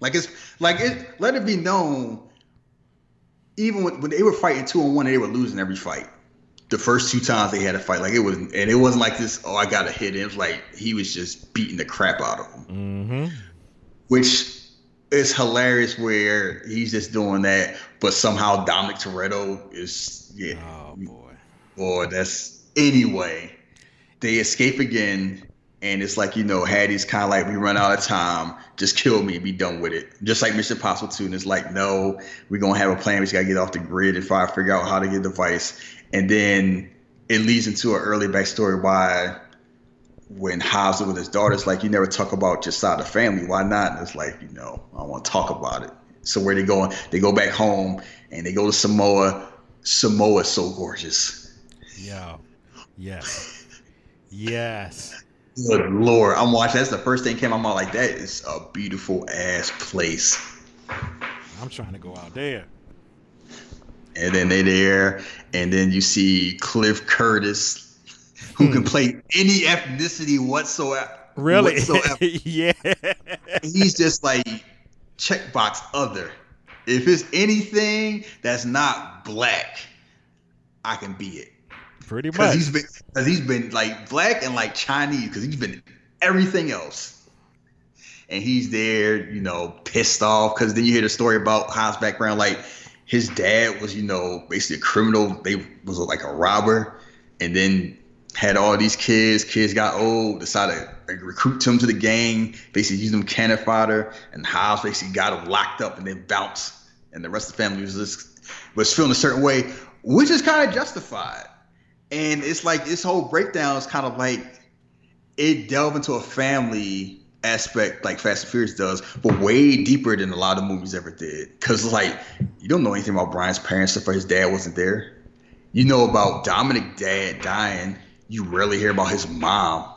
[SPEAKER 3] Like it's like it let it be known, even when, when they were fighting two on one, they were losing every fight. The first two times they had a fight, like it was, and it wasn't like this. Oh, I got to hit him. It was like he was just beating the crap out of him,
[SPEAKER 2] Mm-hmm.
[SPEAKER 3] which is hilarious where he's just doing that, but somehow Dominic Toretto is yeah,
[SPEAKER 2] Oh boy.
[SPEAKER 3] boy, that's anyway. They escape again, and it's like you know, Hattie's kind of like we run out of time, just kill me and be done with it. Just like Mission Impossible 2, and it's like no, we're gonna have a plan. We just gotta get off the grid and try to figure out how to get the device, and then it leads into an early backstory why when Hobbs with his daughters, like you never talk about your side of the family. Why not? And it's like you know, I want to talk about it. So where they going? They go back home and they go to Samoa. Samoa's so gorgeous.
[SPEAKER 2] Yeah. Yes. Yes.
[SPEAKER 3] Good lord, I'm watching. That's the first thing came. I'm like, that is a beautiful ass place.
[SPEAKER 2] I'm trying to go out there.
[SPEAKER 3] And then they there, and then you see Cliff Curtis, who can hmm. play any ethnicity whatsoever.
[SPEAKER 2] Really?
[SPEAKER 3] Whatsoever.
[SPEAKER 2] yeah.
[SPEAKER 3] he's just like checkbox other. If it's anything that's not black, I can be it.
[SPEAKER 2] Pretty much.
[SPEAKER 3] he's been, cause he's been like black and like Chinese. Because he's been everything else, and he's there, you know, pissed off. Because then you hear the story about his background, like his dad was, you know, basically a criminal. They was like a robber, and then had all these kids. Kids got old, decided to like, recruit them to the gang. Basically, use them cannon fodder, and Hobbs basically got him locked up and then bounced. And the rest of the family was just was feeling a certain way, which is kind of justified. And it's like this whole breakdown is kind of like it delve into a family aspect like Fast and Furious does, but way deeper than a lot of movies ever did. Cause like you don't know anything about Brian's parents if his dad wasn't there. You know about Dominic dad dying. You rarely hear about his mom.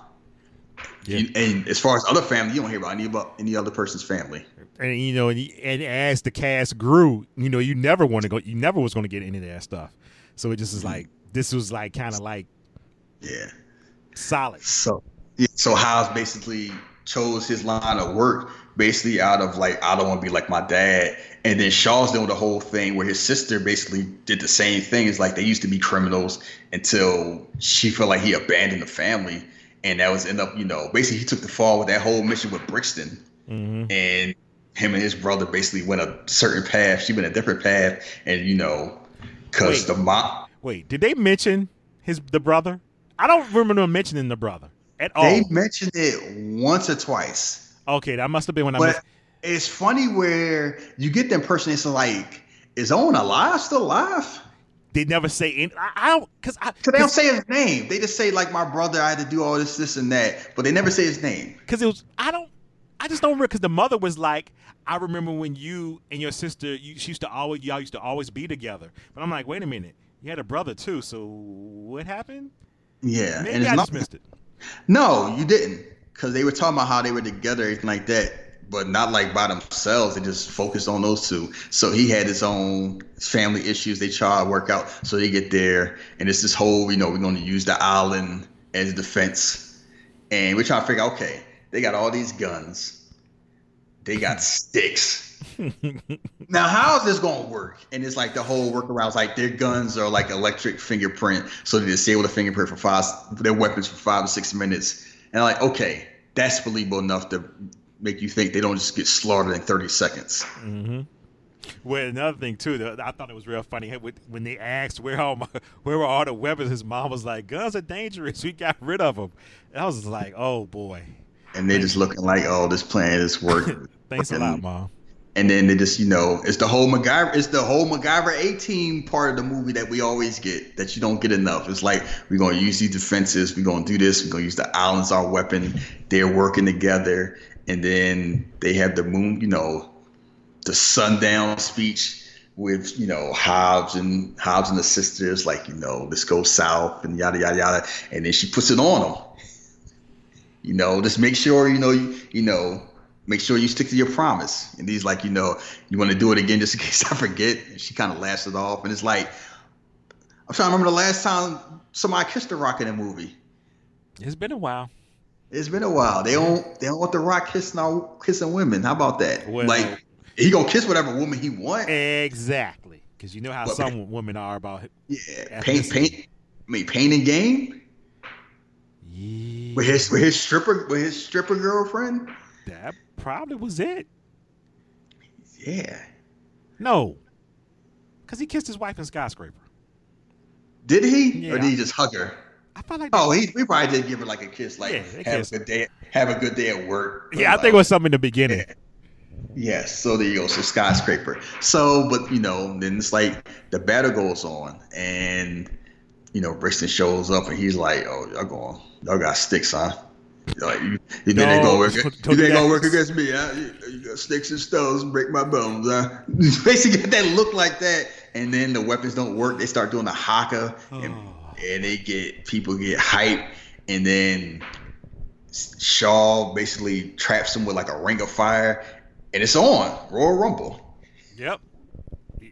[SPEAKER 2] Yeah.
[SPEAKER 3] You- and as far as other family, you don't hear about any about any other person's family.
[SPEAKER 2] and you know, and, and as the cast grew, you know, you never want to go. You never was going to get any of that stuff. So it just is mm-hmm. like this was like kind of like
[SPEAKER 3] Yeah.
[SPEAKER 2] solid.
[SPEAKER 3] So yeah, so Hobbs basically chose his line of work basically out of like I don't want to be like my dad. And then Shaw's doing the whole thing where his sister basically did the same thing. It's like they used to be criminals until she felt like he abandoned the family. And that was end up, you know, basically he took the fall with that whole mission with Brixton.
[SPEAKER 2] Mm-hmm.
[SPEAKER 3] And him and his brother basically went a certain path. She went a different path. And, you know, because the mom,
[SPEAKER 2] Wait, did they mention his the brother? I don't remember them mentioning the brother at all.
[SPEAKER 3] they mentioned it once or twice.
[SPEAKER 2] okay, that must have been when I
[SPEAKER 3] But
[SPEAKER 2] missed.
[SPEAKER 3] it's funny where you get the impression it's like, is Owen alive? Still alive?
[SPEAKER 2] They never say any. I, I don't because I
[SPEAKER 3] Cause they don't say his name. They just say like my brother. I had to do all this, this, and that, but they never say his name.
[SPEAKER 2] because it was I don't I just don't remember because the mother was like I remember when you and your sister you she used to always y'all used to always be together but I'm like wait a minute you had a brother too so what happened
[SPEAKER 3] Yeah,
[SPEAKER 2] maybe
[SPEAKER 3] and it's
[SPEAKER 2] I
[SPEAKER 3] not,
[SPEAKER 2] just missed it
[SPEAKER 3] no, you didn't, because they were talking about how they were together, everything like that, but not like by themselves. They just focused on those two. So he had his own family issues. They try to work out, so they get there, and it's this whole, you know, we're going to use the island as defense, and we're trying to figure, out, okay, they got all these guns, they got sticks. Now, how is this going to work? And it's like the whole workaround is like their guns are like electric fingerprint, so they disable the fingerprint for five, their weapons for five or six minutes. And I'm like, okay, that's believable enough to make you think they don't just get slaughtered in 30 seconds.
[SPEAKER 2] mm-hmm. well another thing too that I thought it was real funny when when they asked where all my, where were all the weapons his mom was like guns are dangerous we got rid of them I was like oh boy
[SPEAKER 3] And they're just looking like, oh, this plan is working.
[SPEAKER 2] thanks a lot mom
[SPEAKER 3] And then they just, you know, it's the whole MacGyver, it's the whole MacGyver A team part of the movie that we always get that you don't get enough. It's like we're gonna use these defenses, we're gonna do this, we're gonna use the islands our weapon. They're working together, and then they have the moon, you know, the sundown speech with you know Hobbs and Hobbs and the sisters, like you know this goes south and yada yada yada, and then she puts it on them. You know, just make sure you know you, you know make sure you stick to your promise. And he's like, you know, you want to do it again just in case I forget. And she kind of laughs it off, and it's like, I'm trying to remember the last time somebody kissed a rock in a movie.
[SPEAKER 2] it's been a while
[SPEAKER 3] It's been a while. They don't they don't want the rock kissing all kissing women. How about that?
[SPEAKER 2] Well-
[SPEAKER 3] like he gonna kiss whatever woman he want.
[SPEAKER 2] exactly because you know how
[SPEAKER 3] But-
[SPEAKER 2] some women are about
[SPEAKER 3] Yeah, paint paint. I mean, paint and game
[SPEAKER 2] yeah
[SPEAKER 3] with his with his stripper with his stripper girlfriend.
[SPEAKER 2] That probably was it
[SPEAKER 3] Yeah,
[SPEAKER 2] No, because he kissed his wife in skyscraper.
[SPEAKER 3] did he
[SPEAKER 2] Yeah.
[SPEAKER 3] or did he just hug her?
[SPEAKER 2] I felt like
[SPEAKER 3] Oh, he we probably did give her like a kiss, like
[SPEAKER 2] Yeah,
[SPEAKER 3] have
[SPEAKER 2] kissed.
[SPEAKER 3] a good day, have a good day at work.
[SPEAKER 2] yeah, I think it was something in the beginning.
[SPEAKER 3] Yeah. Yes, so there you go. So skyscraper. So, but you know, then it's like the battle goes on, and you know, Brixton shows up, and he's like, "Oh, y'all going, y'all got sticks, huh? Like, you, you
[SPEAKER 2] No,
[SPEAKER 3] gonna work?
[SPEAKER 2] don't
[SPEAKER 3] You think gonna work against me? Huh? Got sticks and stones, break my bones, huh? Basically, that look like that, and then the weapons don't work. They start doing the haka, and,
[SPEAKER 2] Oh.
[SPEAKER 3] and they get people get hype, and then Shaw basically traps him with like a ring of fire, and it's on Royal Rumble.
[SPEAKER 2] Yep.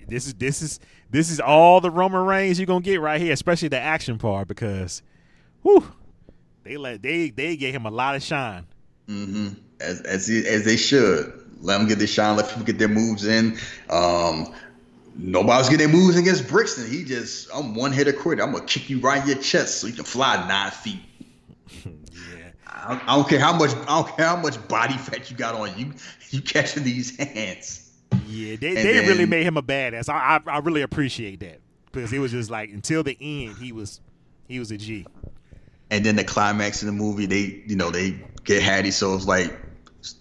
[SPEAKER 2] This is this is this is all the Roman Reigns you're gonna get right here, especially the action part because, whew, they let they they gave him a lot of shine.
[SPEAKER 3] Mm-hmm. As as he, as they should. Let them get their shine. Let people get their moves in. Um, nobody's getting their moves against Brixton. He just I'm one hitter quitter. I'm gonna kick you right in your chest so you can fly nine feet.
[SPEAKER 2] Yeah.
[SPEAKER 3] I don't, I don't care how much I don't care how much body fat you got on you. You catching these hands.
[SPEAKER 2] Yeah, they,
[SPEAKER 3] And
[SPEAKER 2] they really made him a badass. I, I I really appreciate that because it was just like until the end he was he was a G.
[SPEAKER 3] And then the climax of the movie, they you know they get Hattie, so it's like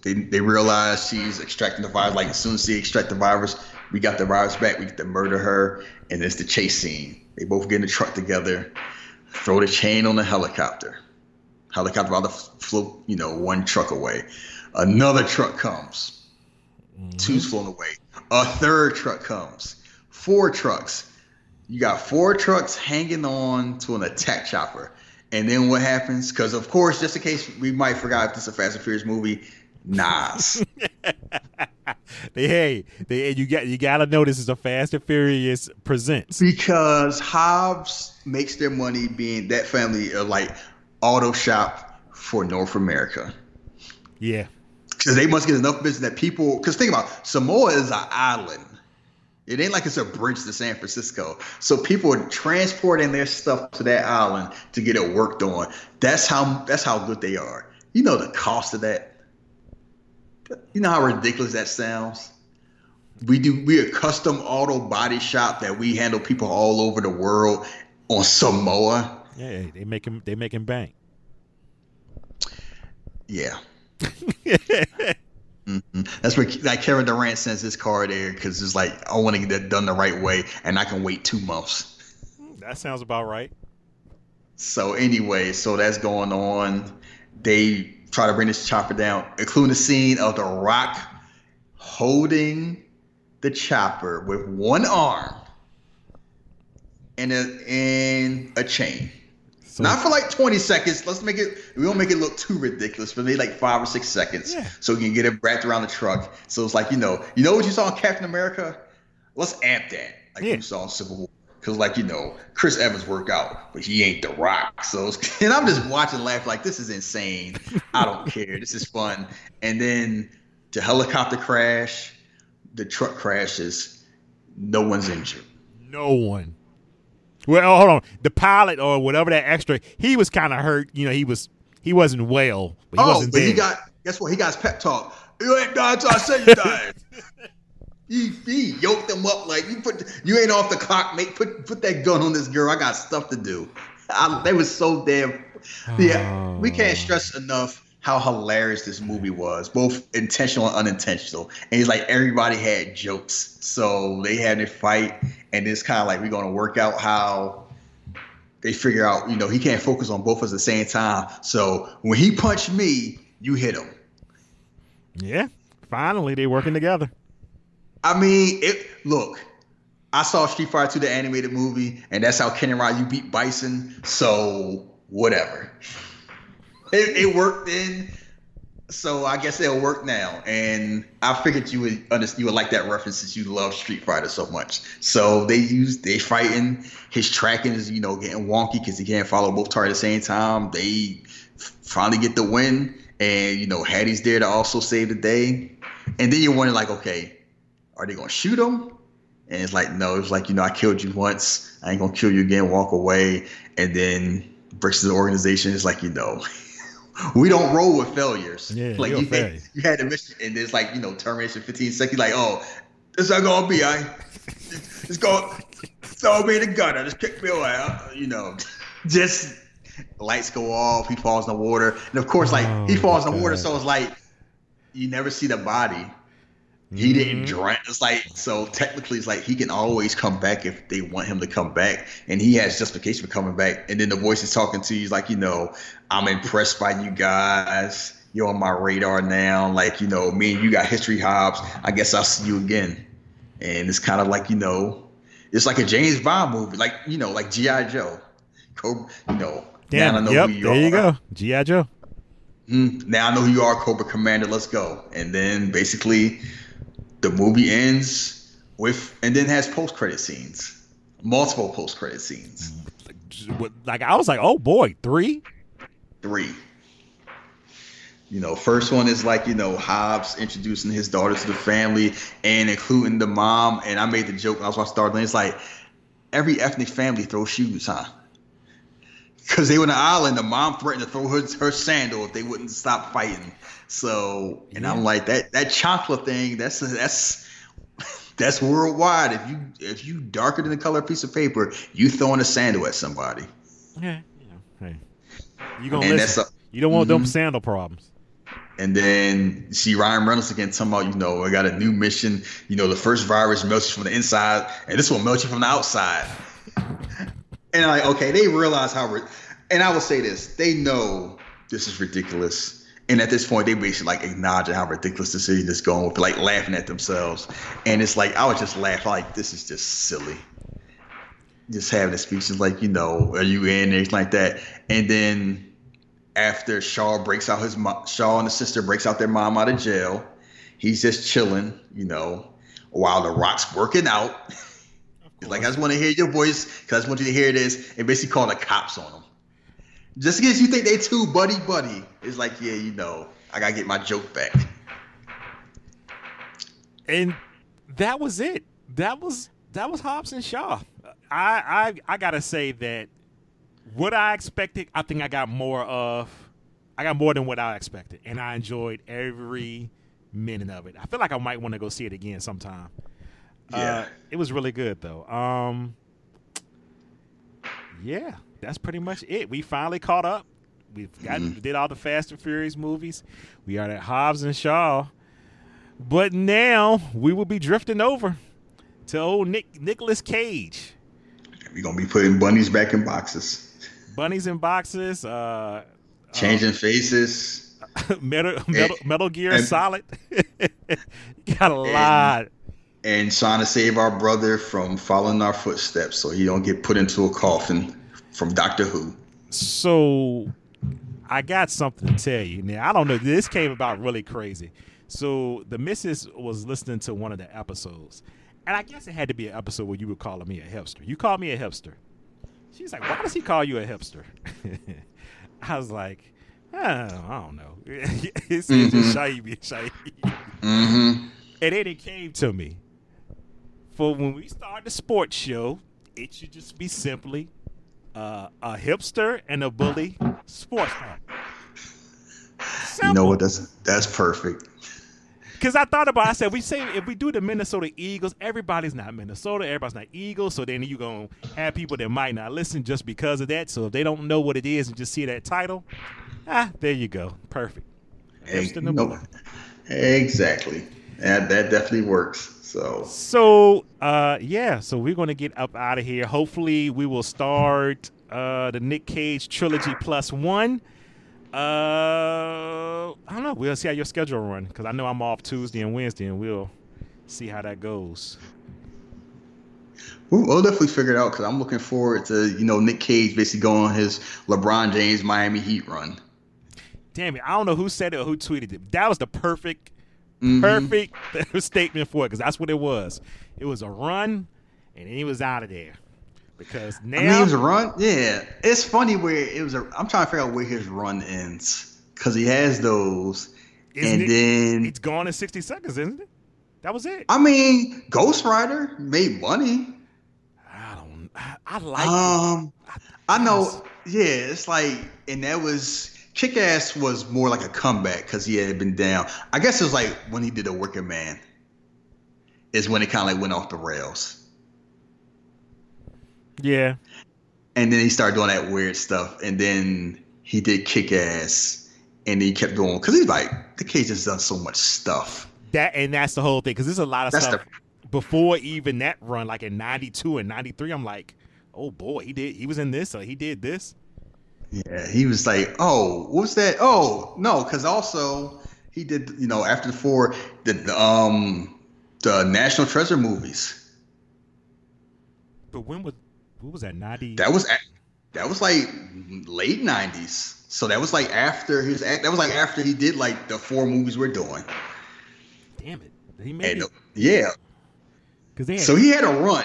[SPEAKER 3] they they realize she's extracting the virus. Like as soon as she extract the virus, we got the virus back. We get to murder her, and it's the chase scene. They both get in the truck together, throw the chain on the helicopter. Helicopter about to float, you know, one truck away. Another truck comes. Mm-hmm. Two's flown away. A third truck comes. Four trucks. You got four trucks hanging on to an attack chopper. And then what happens? Because of course, just in case we might forgot if this is a Fast and Furious movie, Nas.
[SPEAKER 2] they hey they you got you gotta know this is a Fast and Furious presents.
[SPEAKER 3] because Hobbs makes their money being that family of like auto shop for North America.
[SPEAKER 2] Yeah.
[SPEAKER 3] Because they must get enough business that people. Because think about Samoa is an island. It ain't like it's a bridge to San Francisco. So people are transporting their stuff to that island to get it worked on. That's how that's how good they are. You know the cost of that. You know how ridiculous that sounds. We do we a custom auto body shop that we handle people all over the world on Samoa.
[SPEAKER 2] Yeah, they make him they make him bank.
[SPEAKER 3] Yeah. mm-hmm. That's where like Kevin Durant sends his card there because it's like I want to get that done the right way, and I can wait two months.
[SPEAKER 2] That sounds about right.
[SPEAKER 3] So anyway, so that's going on. They try to bring this chopper down, including the scene of The Rock holding the chopper with one arm and a and a chain. So, Not for like 20 seconds. Let's make it, we don't make it look too ridiculous, but maybe like five or six seconds. Yeah. So we can get it wrapped around the truck. So it's like, you know, you know what you saw in Captain America? Let's amp that. Like yeah. you saw in Civil War. Cause like, you know, Chris Evans work out, but he ain't the rock. So, and I'm just watching laugh like, this is insane. I don't care. This is fun. And then the helicopter crash, the truck crashes. No one's injured.
[SPEAKER 2] No one. Well, oh, hold on. The pilot or whatever that extra, he was kind of hurt. You know, he was he wasn't well, but he
[SPEAKER 3] oh,
[SPEAKER 2] wasn't
[SPEAKER 3] but he got guess what? He got his pep talk. You ain't dying until I say you dying. he, he yoked them up like you put you ain't off the clock, mate. Put put that gun on this girl. I got stuff to do. I, they was so damn. Yeah, we can't oh. stress enough how hilarious this movie was, both intentional and unintentional. And it's like everybody had jokes, so they had to fight, and it's kind of like we're gonna work out how they figure out. You know, he can't focus on both of us at the same time. So when he punched me, you hit him.
[SPEAKER 2] Yeah, finally they're working together.
[SPEAKER 3] I mean, it. Look, I saw Street Fighter 2, the animated movie, and that's how Ken and Ryu beat Bison. So whatever it, it worked then, so I guess it'll work now. And I figured you would understand, you would like that reference since you love Street Fighter so much. So they use they fighting. His tracking is you know getting wonky because he can't follow both targets at the same time. They finally get the win, and you know Hattie's there to also save the day. And then you're wondering like, okay, are they gonna shoot him? And it's like, no, it's like, you know, I killed you once. I ain't gonna kill you again, walk away. And then the organization is like, you know, we don't roll with failures.
[SPEAKER 2] Yeah,
[SPEAKER 3] like you had, you had a mission and there's like, you know, termination 15 seconds, like, oh, it's not gonna be, I it's going throw me the gunner, just kick me away. Uh, you know, just lights go off, he falls in the water. And of course, like oh, he falls in the water, so it's like you never see the body. He mm-hmm. didn't drown. It's like so technically, it's like he can always come back if they want him to come back, and he has justification for coming back. And then the voice is talking to you, he's like, you know, I'm impressed by you guys. You're on my radar now. Like, you know, me and you got history Hobbs. I guess I'll see you again. And it's kind of like, you know, it's like a James Bond movie, like you know, like GI Joe. Cobra, you know,
[SPEAKER 2] Damn, now I know yep, who you there are. you go, GI Joe.
[SPEAKER 3] Mm, now I know who you are, Cobra Commander. Let's go. And then basically the movie ends with and then has post credit scenes, multiple post credit scenes.
[SPEAKER 2] Like I was like, oh boy, three,
[SPEAKER 3] three. You know, first one is like you know Hobbs introducing his daughter to the family and including the mom. And I made the joke when I was watching Star It's like every ethnic family throws shoes, huh? Because they were on the island, the mom threatened to throw her, her sandal if they wouldn't stop fighting. So, and yeah. I'm like that that chocolate thing. That's that's that's worldwide. If you if you darker than the color of piece of paper, you throwing a sandal at somebody.
[SPEAKER 2] Okay, hey, you gonna and listen. A, you don't want mm-hmm. them sandal problems.
[SPEAKER 3] And then see Ryan Reynolds again talking about, you know, I got a new mission. You know, the first virus melts you from the inside, and this will melt you from the outside. And I'm like, okay, they realize how. Re- and I will say this: they know this is ridiculous and at this point, they basically like acknowledging how ridiculous the city is going with, like laughing at themselves. And it's like I would just laugh like this is just silly. Just having the speeches like, you know, are you in anything like that? And then after Shaw breaks out his Shaw and the sister breaks out their mom out of jail, he's just chilling, you know, while the Rock's working out. like I just want to hear your voice because I just want you to hear this, and basically call the cops on him just in case you think they too buddy buddy. It's like, yeah, you know, I gotta get my joke back.
[SPEAKER 2] And that was it. That was that was Hobbs and Shaw. I I I gotta say that what I expected, I think I got more of. I got more than what I expected, and I enjoyed every minute of it. I feel like I might want to go see it again sometime.
[SPEAKER 3] Yeah.
[SPEAKER 2] Uh, it was really good though. Um, yeah, that's pretty much it. We finally caught up. We've got
[SPEAKER 3] Mhm.
[SPEAKER 2] did all the Fast and Furious movies. We are at Hobbs and Shaw, but now we will be drifting over to old Nick Nicolas Cage.
[SPEAKER 3] We're gonna be putting bunnies back in boxes,
[SPEAKER 2] Bunnies in boxes. Uh,
[SPEAKER 3] changing faces.
[SPEAKER 2] Metal Metal, Metal Gear
[SPEAKER 3] and-
[SPEAKER 2] Solid. got a lot.
[SPEAKER 3] And trying to save our brother from following our footsteps so he don't get put into a coffin from Doctor Who.
[SPEAKER 2] So I got something to tell you. Now I don't know. This came about really crazy. So the missus was listening to one of the episodes, and I guess it had to be an episode where you were calling me a hipster. You called me a hipster. She's like, "Why does he call you a hipster?" I was like, "Oh, "I don't know." it's just
[SPEAKER 3] Mhm.
[SPEAKER 2] shiny, shiny.
[SPEAKER 3] Mm-hmm.
[SPEAKER 2] And then it came to me. For when we start the sports show, it should just be simply uh, a hipster and a bully sports talk.
[SPEAKER 3] You know what? That's that's perfect.
[SPEAKER 2] Because I thought about, it, I said, we say if we do the Minnesota Eagles, everybody's not Minnesota, everybody's not Eagles. So then you're gonna have people that might not listen just because of that. So if they don't know what it is and just see that title, ah, there you go, perfect. A
[SPEAKER 3] no, exactly. That that definitely works. So
[SPEAKER 2] So uh yeah, so we're gonna get up out of here. Hopefully we will start uh the Nick Cage trilogy plus one. Uh I don't know. We'll see how your schedule run because I know I'm off Tuesday and Wednesday and we'll see how that goes.
[SPEAKER 3] we'll, definitely figure it out because I'm looking forward to you know Nick Cage basically going on his LeBron James Miami Heat run.
[SPEAKER 2] Damn it. I don't know who said it or who tweeted it. That was the perfect
[SPEAKER 3] Mhm.
[SPEAKER 2] perfect statement for it because that's what it was. It was a run and then he was out of there. Because now
[SPEAKER 3] I mean, it was a run. Yeah, it's funny where it was. A, I'm trying to figure out where his run ends because he has those,
[SPEAKER 2] isn't
[SPEAKER 3] and
[SPEAKER 2] it-
[SPEAKER 3] then
[SPEAKER 2] it's gone in 60 seconds, isn't it? That was it.
[SPEAKER 3] I mean, Ghost Rider made money.
[SPEAKER 2] I don't. I, I like.
[SPEAKER 3] Um, I know. Yeah, it's like, and that was Kick Ass was more like a comeback because he had been down. I guess it was like when he did a Wicker Man. Is when it kind of like went off the rails,
[SPEAKER 2] Yeah.
[SPEAKER 3] and then he started doing that weird stuff, and then he did Kick Ass, and he kept doing because he's like the Cage has done so much stuff.
[SPEAKER 2] That and that's the whole thing because there's a lot of
[SPEAKER 3] That's
[SPEAKER 2] stuff before even that run, like in '92 and '93. I'm like, oh boy, he did. He was in this, or he did this.
[SPEAKER 3] Yeah, he was like, oh, what's that? Oh, no, because also he did, you know, after the four, the, the um the National Treasure movies.
[SPEAKER 2] But when was what was that? '90.
[SPEAKER 3] That was that was like late nineties. So that was like after his act. That was like after he did like the four movies we're doing.
[SPEAKER 2] Damn it. He made
[SPEAKER 3] And
[SPEAKER 2] it
[SPEAKER 3] yeah,
[SPEAKER 2] because
[SPEAKER 3] so he had a run.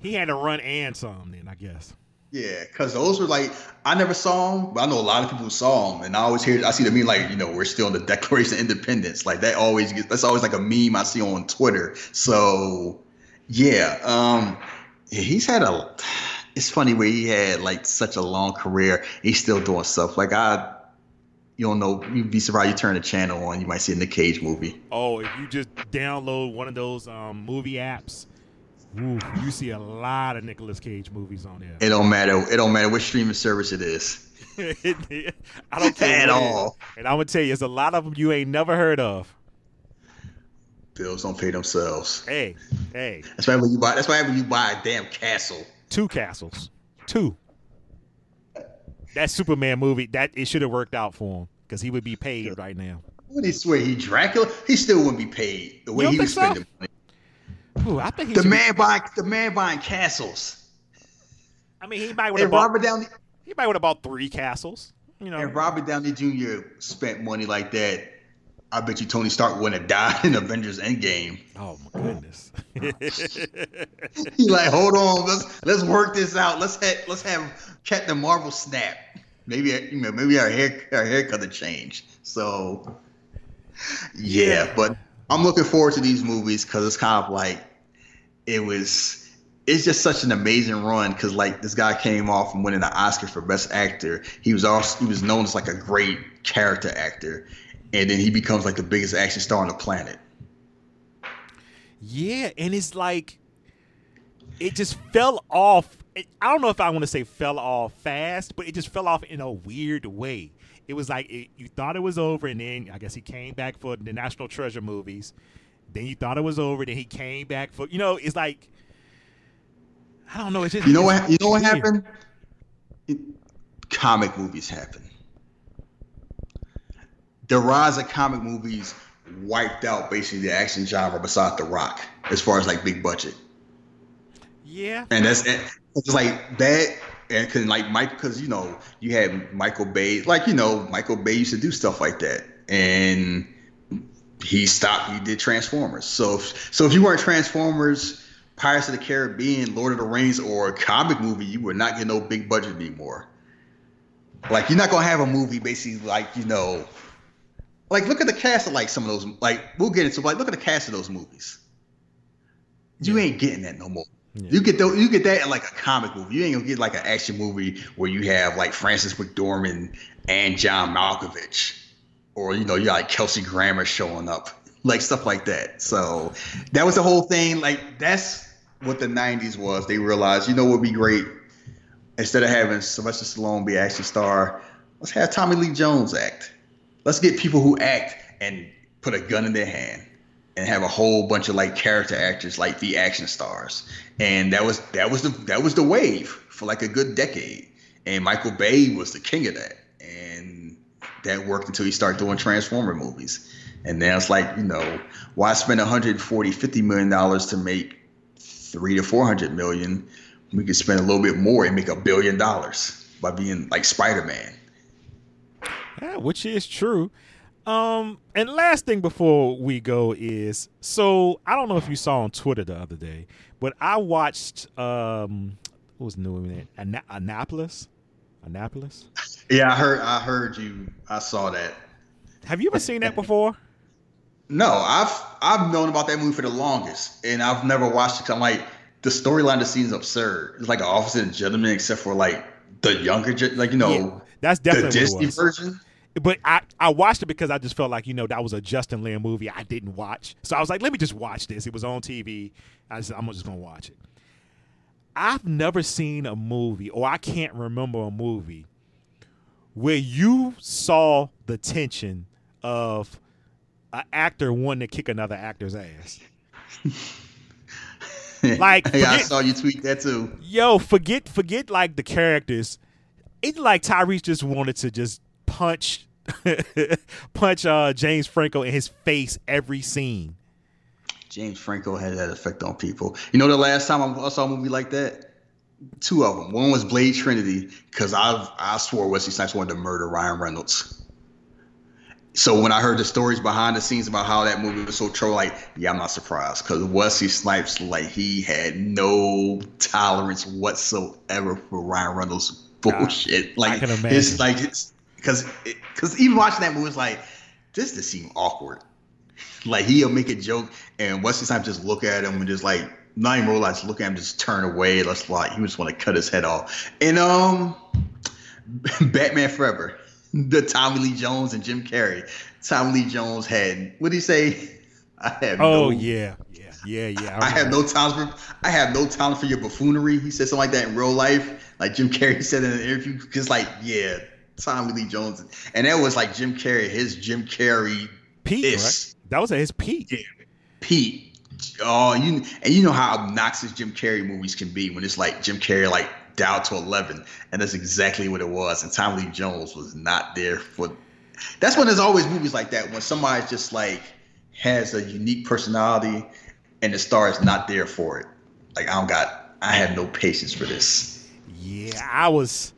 [SPEAKER 2] he had to run and some. Then I guess.
[SPEAKER 3] Yeah, because those were like I never saw them, but I know a lot of people who saw them, and I always hear I see them mean like you know we're still in the Declaration of Independence, like that always gets that's always like a meme I see on Twitter. So yeah, um, he's had a. It's funny where he had like such a long career, he's still doing stuff like I. You don't know. You'd be surprised. You turn the channel on, you might see a Nick Cage movie.
[SPEAKER 2] Oh, if you just download one of those um, movie apps, ooh, you see a lot of Nicolas Cage movies on there.
[SPEAKER 3] It don't matter. It don't matter which streaming service it is
[SPEAKER 2] I don't care
[SPEAKER 3] at
[SPEAKER 2] what it is.
[SPEAKER 3] all.
[SPEAKER 2] And I'm gonna tell you, it's a lot of them you ain't never heard of.
[SPEAKER 3] Bills don't pay themselves.
[SPEAKER 2] Hey, hey,
[SPEAKER 3] That's why when you buy. That's why when you buy a damn castle.
[SPEAKER 2] two castles, two. That Superman movie, that it should have worked out for him because he would be paid right now.
[SPEAKER 3] What he swear he Dracula? He still wouldn't be paid the way he was
[SPEAKER 2] so?
[SPEAKER 3] spending money.
[SPEAKER 2] Ooh, I think he
[SPEAKER 3] The
[SPEAKER 2] should be-
[SPEAKER 3] man buying the man buying castles.
[SPEAKER 2] I mean, he might would have bought.
[SPEAKER 3] Robert Downey
[SPEAKER 2] He might would have bought three castles. You know,
[SPEAKER 3] and Robert Downey Jr. spent money like that. I bet you Tony Stark wouldn't have died in Avengers Endgame.
[SPEAKER 2] oh my goodness.
[SPEAKER 3] He like, hold on, let's let's work this out. Let's have let's have Captain Marvel snap. maybe you know, maybe our hair our hair color changed. So yeah, but I'm looking forward to these movies because it's kind of like it was. It's just such an amazing run because like this guy came off from winning the Oscar for Best Actor. He was also he was known as like a great character actor, and then he becomes like the biggest action star on the planet.
[SPEAKER 2] Yeah, and it's like it just fell off. I don't know if I want to say fell off fast, but it just fell off in a weird way. It was like it, you thought it was over, and then I guess he came back for the National Treasure movies. Then you thought it was over, then he came back for you know. It's like I don't know. It's just
[SPEAKER 3] you know what you know what happened. It, comic movies happen. The rise of comic movies wiped out basically the action genre besides The Rock, as far as like big budget.
[SPEAKER 2] Yeah.
[SPEAKER 3] And that's it. it's like that and cause like Mike, because you know you had Michael Bay, like you know Michael Bay used to do stuff like that, and he stopped. He did Transformers. So so if you weren't Transformers, Pirates of the Caribbean, Lord of the Rings, or a comic movie, you would not get no big budget anymore. Like you're not gonna have a movie basically like you know, like look at the cast of like some of those. Like we'll get into like look at the cast of those movies. You ain't getting that no more. Yeah. You get you get that in like a comic movie. You ain't gonna get like an action movie where you have like Frances McDormand and John Malkovich, or you know you got like Kelsey Grammer showing up, like stuff like that. So that was the whole thing. Like that's what the '90s was. They realized, you know, what would be great instead of having Sylvester Stallone be action star, let's have Tommy Lee Jones act. Let's get people who act and put a gun in their hand and have a whole bunch of like character actors like the action stars. And that was that was the that was the wave for like a good decade. And michael bay was the king of that. And that worked until he started doing transformer movies. And now it's like you know why spend 140 50 million dollars to make three to 400 million? We could spend a little bit more and make a billion dollars by being like spider-man.
[SPEAKER 2] Yeah, which is true um, and last thing before we go is so I don't know if you saw on Twitter the other day, but I watched um what was the new name? An- Annapolis? Annapolis?
[SPEAKER 3] Yeah, I heard I heard you I saw that.
[SPEAKER 2] Have you ever seen that before?
[SPEAKER 3] No, I've I've known about that movie for the longest, and I've never watched it. i I'm like, the storyline just seems absurd. It's like an officer and gentleman, except for like the younger, like you know, yeah,
[SPEAKER 2] that's definitely
[SPEAKER 3] the Disney version
[SPEAKER 2] but I, I watched it because I just felt like you know that was a Justin Lin movie I didn't watch, so I was like, let me just watch this. It was on TV. I said, I'm just gonna watch it. I've never seen a movie, or I can't remember a movie where you saw the tension of an actor wanting to kick another actor's ass. like,
[SPEAKER 3] forget, yeah, I saw you tweet that too.
[SPEAKER 2] Yo, forget, forget like the characters. It's like Tyrese just wanted to just punch punch uh, James Franco in his face every scene.
[SPEAKER 3] James Franco had that effect on people. You know, the last time I saw a movie like that, two of them. One was Blade Trinity because I I swore Wesley Snipes wanted to murder Ryan Reynolds. So when I heard the stories behind the scenes about how that movie was so troll, like, yeah, I'm not surprised because Wesley Snipes, like, he had no tolerance whatsoever for Ryan Reynolds bullshit. like, I can imagine. It's like it's because because even watching that movie was like this just seem awkward. Like he'll make a joke and Wesley Snipes just look at him and just like not even realize look at him just turn away. Let's like he just want to cut his head off. And um Batman Forever, the Tommy Lee Jones and Jim Carrey. Tommy Lee Jones had what did he say?
[SPEAKER 2] I have oh no, yeah yeah yeah yeah.
[SPEAKER 3] I, I have no time for I have no time for your buffoonery. He said something like that in real life. Like Jim Carrey said in an interview, because like yeah, Tommy Lee Jones, and that was like Jim Carrey, his Jim Carrey
[SPEAKER 2] peak. Right? That was at his peak. Yeah,
[SPEAKER 3] peak. Oh, you and you know how obnoxious Jim Carrey movies can be when it's like Jim Carrey like down to eleven, and that's exactly what it was. And Tommy Lee Jones was not there for. That's when there's always movies like that when somebody just like has a unique personality, and the star is not there for it. Like I don't got, I have no patience for this.
[SPEAKER 2] Yeah, I was.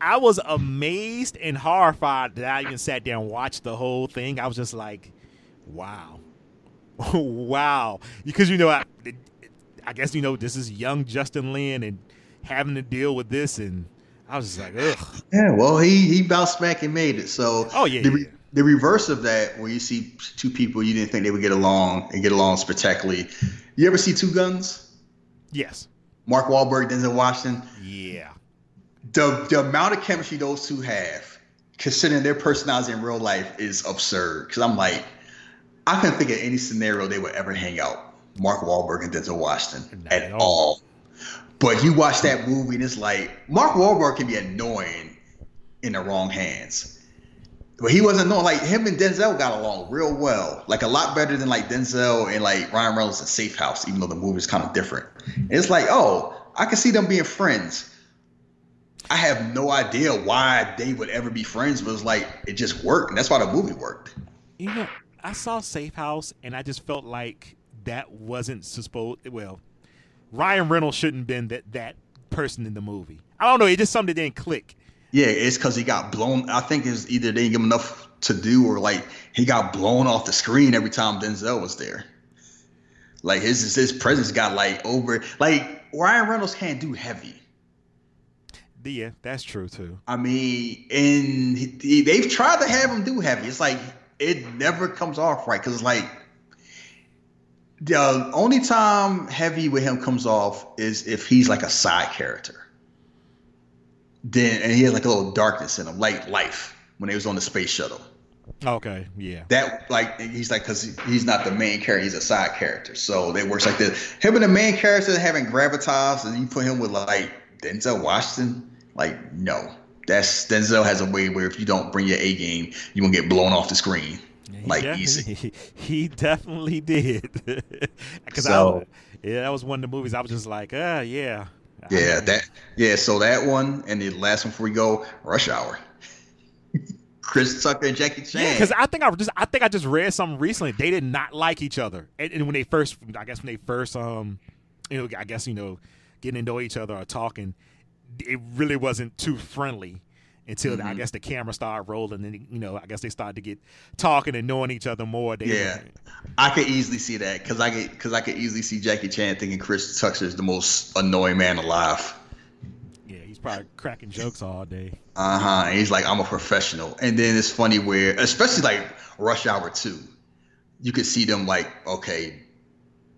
[SPEAKER 2] I was amazed and horrified that I even sat there and watched the whole thing. I was just like, wow. wow. Because, you know, I, I guess, you know, this is young Justin Lin and having to deal with this. And I was just like, ugh.
[SPEAKER 3] Yeah, well, he he bounced back and made it. So,
[SPEAKER 2] oh yeah,
[SPEAKER 3] the,
[SPEAKER 2] yeah.
[SPEAKER 3] the reverse of that, where you see two people you didn't think they would get along and get along spectacularly. You ever see Two Guns?
[SPEAKER 2] Yes.
[SPEAKER 3] Mark Wahlberg, Denzel Washington.
[SPEAKER 2] Yeah.
[SPEAKER 3] The the amount of chemistry those two have, considering their personalities in real life, is absurd. Because I'm like, I couldn't think of any scenario they would ever hang out. Mark Wahlberg and Denzel Washington
[SPEAKER 2] Not
[SPEAKER 3] at all.
[SPEAKER 2] all.
[SPEAKER 3] But you watch that movie and it's like Mark Wahlberg can be annoying in the wrong hands. But he wasn't annoying. Like him and Denzel got along real well. Like a lot better than like Denzel and like Ryan Reynolds in Safe House, even though the movie's kind of different. And it's like, oh, I can see them being friends. I have no idea why they would ever be friends, but it's like it just worked. And that's why the movie worked.
[SPEAKER 2] You know, I saw Safe House, and I just felt like that wasn't supposed. Well, Ryan Reynolds shouldn't have been that that person in the movie. I don't know. It just something that didn't click.
[SPEAKER 3] Yeah, it's because he got blown. I think it's either they didn't give him enough to do, or like he got blown off the screen every time Denzel was there. Like his his presence got like over. Like Ryan Reynolds can't do heavy.
[SPEAKER 2] Yeah, that's true too.
[SPEAKER 3] I mean, and he, he- they've tried to have him do heavy. It's like it never comes off right because like the only time heavy with him comes off is if he's like a side character. Then and he has like a little darkness in him, like life when he was on the space shuttle.
[SPEAKER 2] Okay, yeah.
[SPEAKER 3] That like he's like because he's not the main character, he's a side character. So it works like this. Him and the main character having gravitas, and you put him with like Denzel Washington. Like no, that's Denzel has a way where if you don't bring your A game, you gonna get blown off the screen. Like easy.
[SPEAKER 2] He, definitely did. Because
[SPEAKER 3] So-
[SPEAKER 2] yeah, that was one of the movies I was just like, uh, yeah.
[SPEAKER 3] Yeah, that yeah. So that one and the last one before we go, Rush Hour. Chris Tucker and Jackie Chan.
[SPEAKER 2] Yeah, because I think I just I think I just read something recently. They did not like each other, and, and when they first, I guess when they first, um, you know, I guess you know, getting to know each other or talking, it really wasn't too friendly until I
[SPEAKER 3] Mhm.
[SPEAKER 2] guess the camera started rolling, and you know, I guess they started to get talking and knowing each other more. They,
[SPEAKER 3] Yeah. I could easily see that because I could because I could easily see Jackie Chan thinking Chris Tucker is the most annoying man alive.
[SPEAKER 2] yeah, he's probably cracking jokes all day.
[SPEAKER 3] Uh huh. He's like, I'm a professional. And then it's funny where, especially like Rush Hour 2, you could see them like, okay,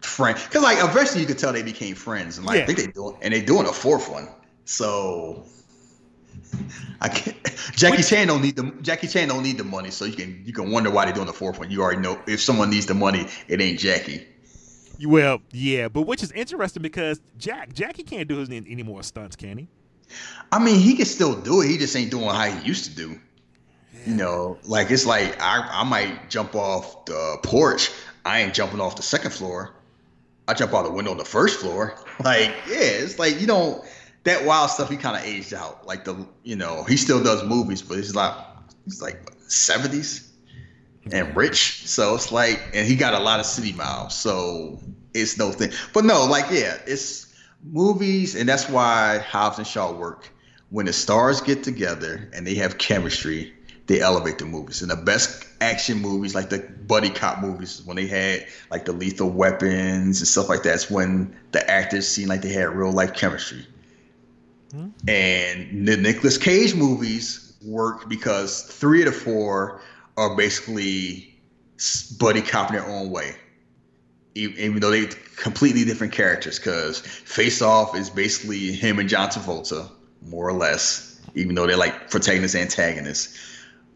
[SPEAKER 3] friend. Because like eventually you could tell they became friends. And like,
[SPEAKER 2] Yeah.
[SPEAKER 3] I think they doing and they doing a fourth one. So I can't. Jackie
[SPEAKER 2] Which-
[SPEAKER 3] Chan don't need the Jackie Chan don't need the money. So you can you can wonder why they're doing the fourth one. You already know if someone needs the money, it ain't Jackie.
[SPEAKER 2] Well, yeah, but which is interesting because Jack Jackie can't do his any more stunts, can he?
[SPEAKER 3] I mean, he can still do it. He just ain't doing how he used to do. You know, like it's like I, I might jump off the porch. I ain't jumping off the second floor. I jump out the window on the first floor. Like, yeah, it's like you don't. know that wild stuff. He kind of aged out. Like the you know he still does movies, but he's like he's like seventies and rich. So it's like, and he got a lot of city miles. So it's no thing. But no, like yeah, it's movies, and that's why Hobbs and Shaw work. When the stars get together and they have chemistry, they elevate the movies. And the best action movies, like the buddy cop movies, when they had like the Lethal Weapons and stuff like that, it's when the actors seemed like they had real life chemistry. And the Nicolas Cage movies work because three of the four are basically buddy cop in their own way. Even though they completely different characters because face off is basically him and john travolta more or less even though they're like protagonist antagonists.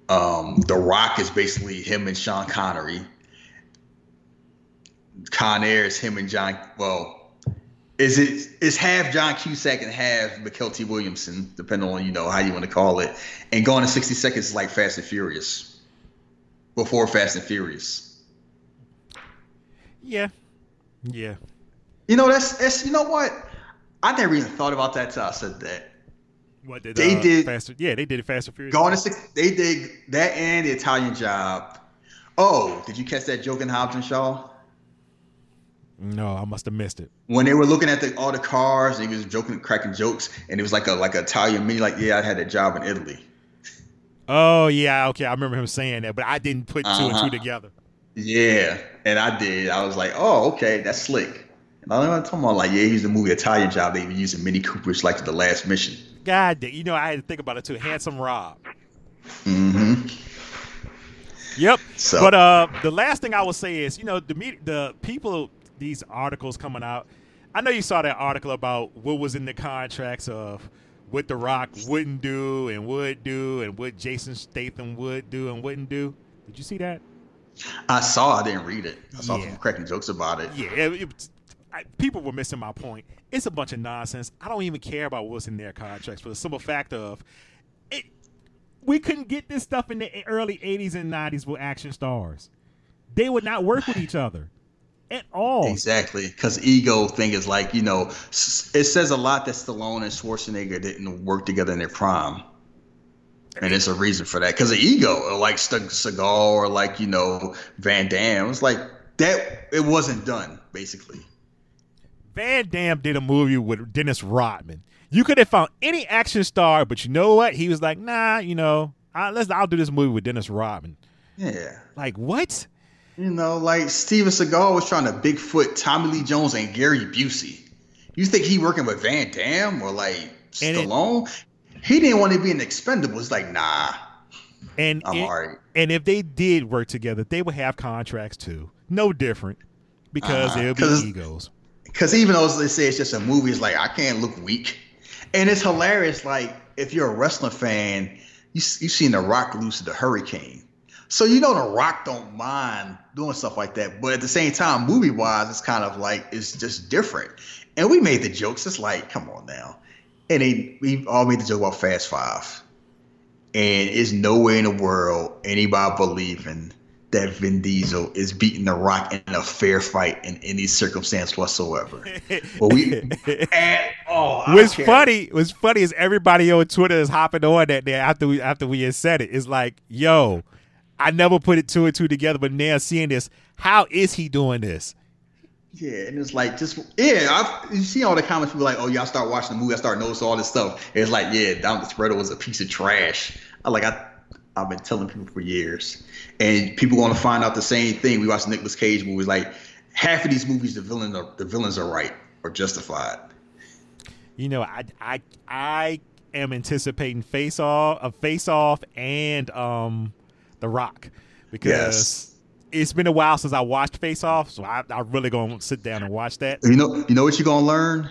[SPEAKER 3] Um, the rock is basically him and sean connery. Con air is him and john well is it is half john cusack and half Mykelti Williamson depending on you know how you want to call it and Gone in 60 Seconds is like fast and furious before fast and furious
[SPEAKER 2] Yeah, yeah.
[SPEAKER 3] You know, that's that's you know what? I never even thought about that till I said that.
[SPEAKER 2] What did
[SPEAKER 3] They
[SPEAKER 2] uh,
[SPEAKER 3] did-
[SPEAKER 2] Faster? Yeah, they did it Fast and Furious.
[SPEAKER 3] Going to six, they did that and the Italian job. Oh, did you catch that joke in Hobbs and Shaw?
[SPEAKER 2] No, I must have missed it.
[SPEAKER 3] When they were looking at the, all the cars, he was joking, cracking jokes, and it was like a like an Italian mini, like yeah, I had a job in Italy.
[SPEAKER 2] Oh yeah, okay, I remember him saying that, but I didn't put 2 and
[SPEAKER 3] Uh-huh.
[SPEAKER 2] two together.
[SPEAKER 3] Yeah, and I did. I was like, oh, okay, that's slick. And I was talking about like, yeah, he's the movie Italian Job. They were using Mini Coopers like to the last mission.
[SPEAKER 2] God, you know, I had to think about it too. Handsome Rob.
[SPEAKER 3] Mm-hmm.
[SPEAKER 2] Yep.
[SPEAKER 3] So-
[SPEAKER 2] but uh, the last thing I will say is, you know, the the people, these articles coming out. I know you saw that article about what was in the contracts of what The Rock wouldn't do and would do, and what Jason Statham would do and wouldn't do. Did you see that?
[SPEAKER 3] I saw. I didn't read it. I saw
[SPEAKER 2] Yeah.
[SPEAKER 3] people cracking jokes about it.
[SPEAKER 2] Yeah, it, it- I, people were missing my point. It's a bunch of nonsense. I don't even care about what's in their contracts for the simple fact of it. We couldn't get this stuff in the early '80s and '90s with action stars. They would not work with each other at all.
[SPEAKER 3] Exactly, because ego thing is like you know, it says a lot that Stallone and Schwarzenegger didn't work together in their prime, and it's a reason for that. Because of ego, like Seagal or like you know Van Damme, it's like that. It wasn't done basically.
[SPEAKER 2] Van Damme did a movie with Dennis Rodman. You could have found any action star, but you know what? He was like, "Nah, you know, I, let's. I'll do this movie with Dennis Rodman."
[SPEAKER 3] Yeah,
[SPEAKER 2] Like what?
[SPEAKER 3] You know, like Steven Seagal was trying to Bigfoot Tommy Lee Jones and Gary Busey. You think he working with Van Damme or like
[SPEAKER 2] And it-
[SPEAKER 3] Stallone? he didn't want to be an expendable. It's like nah,
[SPEAKER 2] And
[SPEAKER 3] I'm
[SPEAKER 2] it-. And if they did work together, they would have contracts too. No different, because
[SPEAKER 3] Uh-huh.
[SPEAKER 2] there'll be egos.
[SPEAKER 3] Because even though they say it's just a movie, it's like I can't look weak, and it's hilarious. Like if you're a wrestling fan, you you seen The Rock lose to the Hurricane, so you know The Rock don't mind doing stuff like that. But at the same time, movie wise, it's kind of like it's just different. And we made the jokes. It's like, come on now, and they we all made the joke about Fast Five, and it's nowhere in the world anybody believing that Vin Diesel is beating The Rock in a fair fight in any circumstance whatsoever. Well, we oh, I
[SPEAKER 2] What's funny, what's funny is everybody on Twitter is hopping on that day after we after we had said it. It's like, yo, I never put it two and two together, but now seeing this, how is he doing this?
[SPEAKER 3] Yeah, and it's like just yeah. I've, you see all the comments people like, oh, y'all start watching the movie, I start noticing all this stuff. It's like, yeah, Down the Spreader was a piece of trash. I like I I've been telling people for years, and people want to find out the same thing. We watched Nicolas Cage movies. Like half of these movies, the villain are, the villains are right or justified.
[SPEAKER 2] You know, I I I am anticipating Face Off, a Face Off, and um, The Rock, because
[SPEAKER 3] Yes.
[SPEAKER 2] it's been a while since I watched Face Off, so I I really gonna sit down and watch that.
[SPEAKER 3] You know, you know what you're gonna learn?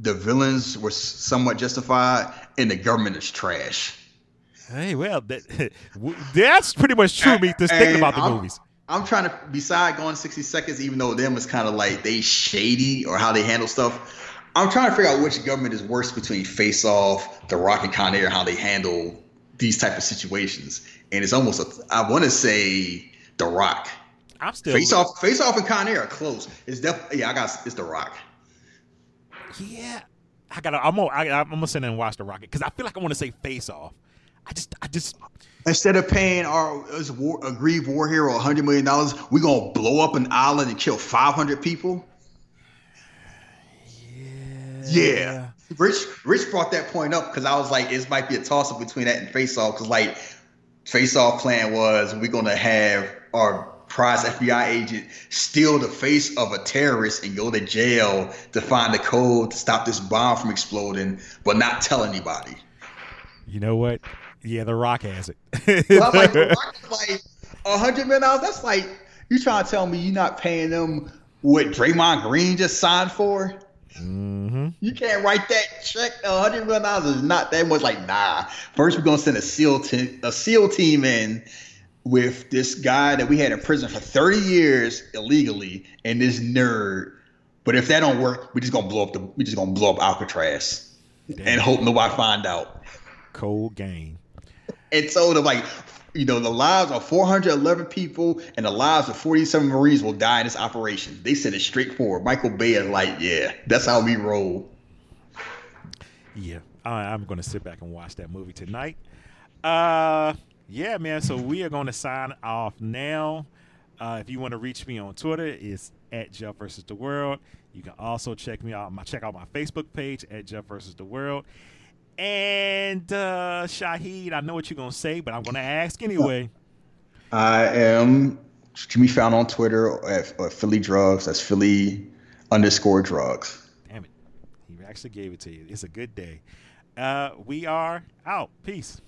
[SPEAKER 3] The villains were somewhat justified, and the government is trash.
[SPEAKER 2] Hey, well, that, that's pretty much true. Me just thinking about the
[SPEAKER 3] I'm-
[SPEAKER 2] movies.
[SPEAKER 3] I'm trying to beside going 60 seconds, even though them is kind of like they shady or how they handle stuff. I'm trying to figure out which government is worse between Face Off, The Rock, and Con Air, how they handle these type of situations. And it's almost a, I want to say The Rock.
[SPEAKER 2] I'm still
[SPEAKER 3] Face Off, Face Off, and Con Air are close. It's definitely yeah, I got it's The Rock.
[SPEAKER 2] Yeah, I gotta. I'm gonna. I, I'm gonna sit and watch the Rocket because I feel like I want to say Face Off. I just. I just.
[SPEAKER 3] Instead of paying our war, aggrieved war hero 100 million dollars, we gonna blow up an island and kill 500 people. Yeah. Yeah. Rich Rich brought that point up because I was like, it might be a toss up between that and Face Off because like Face Off plan was we're gonna have our prize FBI agent steal the face of a terrorist and go to jail to find the code to stop this bomb from exploding, but not tell anybody.
[SPEAKER 2] You know what? Yeah, the Rock has it.
[SPEAKER 3] I'm like, The Rock is like a hundred million dollars. That's like you trying to tell me you're not paying them what Draymond Green just signed for.
[SPEAKER 2] Hmm
[SPEAKER 3] You can't write that check. A hundred million dollars is not that much. Like, nah. First, we're gonna send a SEAL team, a SEAL team in with this guy that we had in prison for 30 years illegally, and this nerd. But if that don't work, we just gonna blow up the. We just gonna blow up Alcatraz and hope nobody find out.
[SPEAKER 2] Cold game.
[SPEAKER 3] And so the like, you know, the lives of 411 people and the lives of 47 Marines will die in this operation. They said it straightforward. Michael Bay is like, yeah, that's how we roll.
[SPEAKER 2] Yeah, I, I'm going to sit back and watch that movie tonight. Uh, yeah, man. So we are going to sign off now. Uh, if you want to reach me on Twitter, it's at Jeff versus the World. You can also check me out. My check out my Facebook page at Jeff versus the World. And uh, Shahid, I know what you're gonna say, but I'm gonna ask anyway.
[SPEAKER 3] I am can be found on Twitter at, at Philly Drugs. That's Philly underscore drugs.
[SPEAKER 2] Damn it, he actually gave it to you. It's a good day. Uh, we are out. Peace.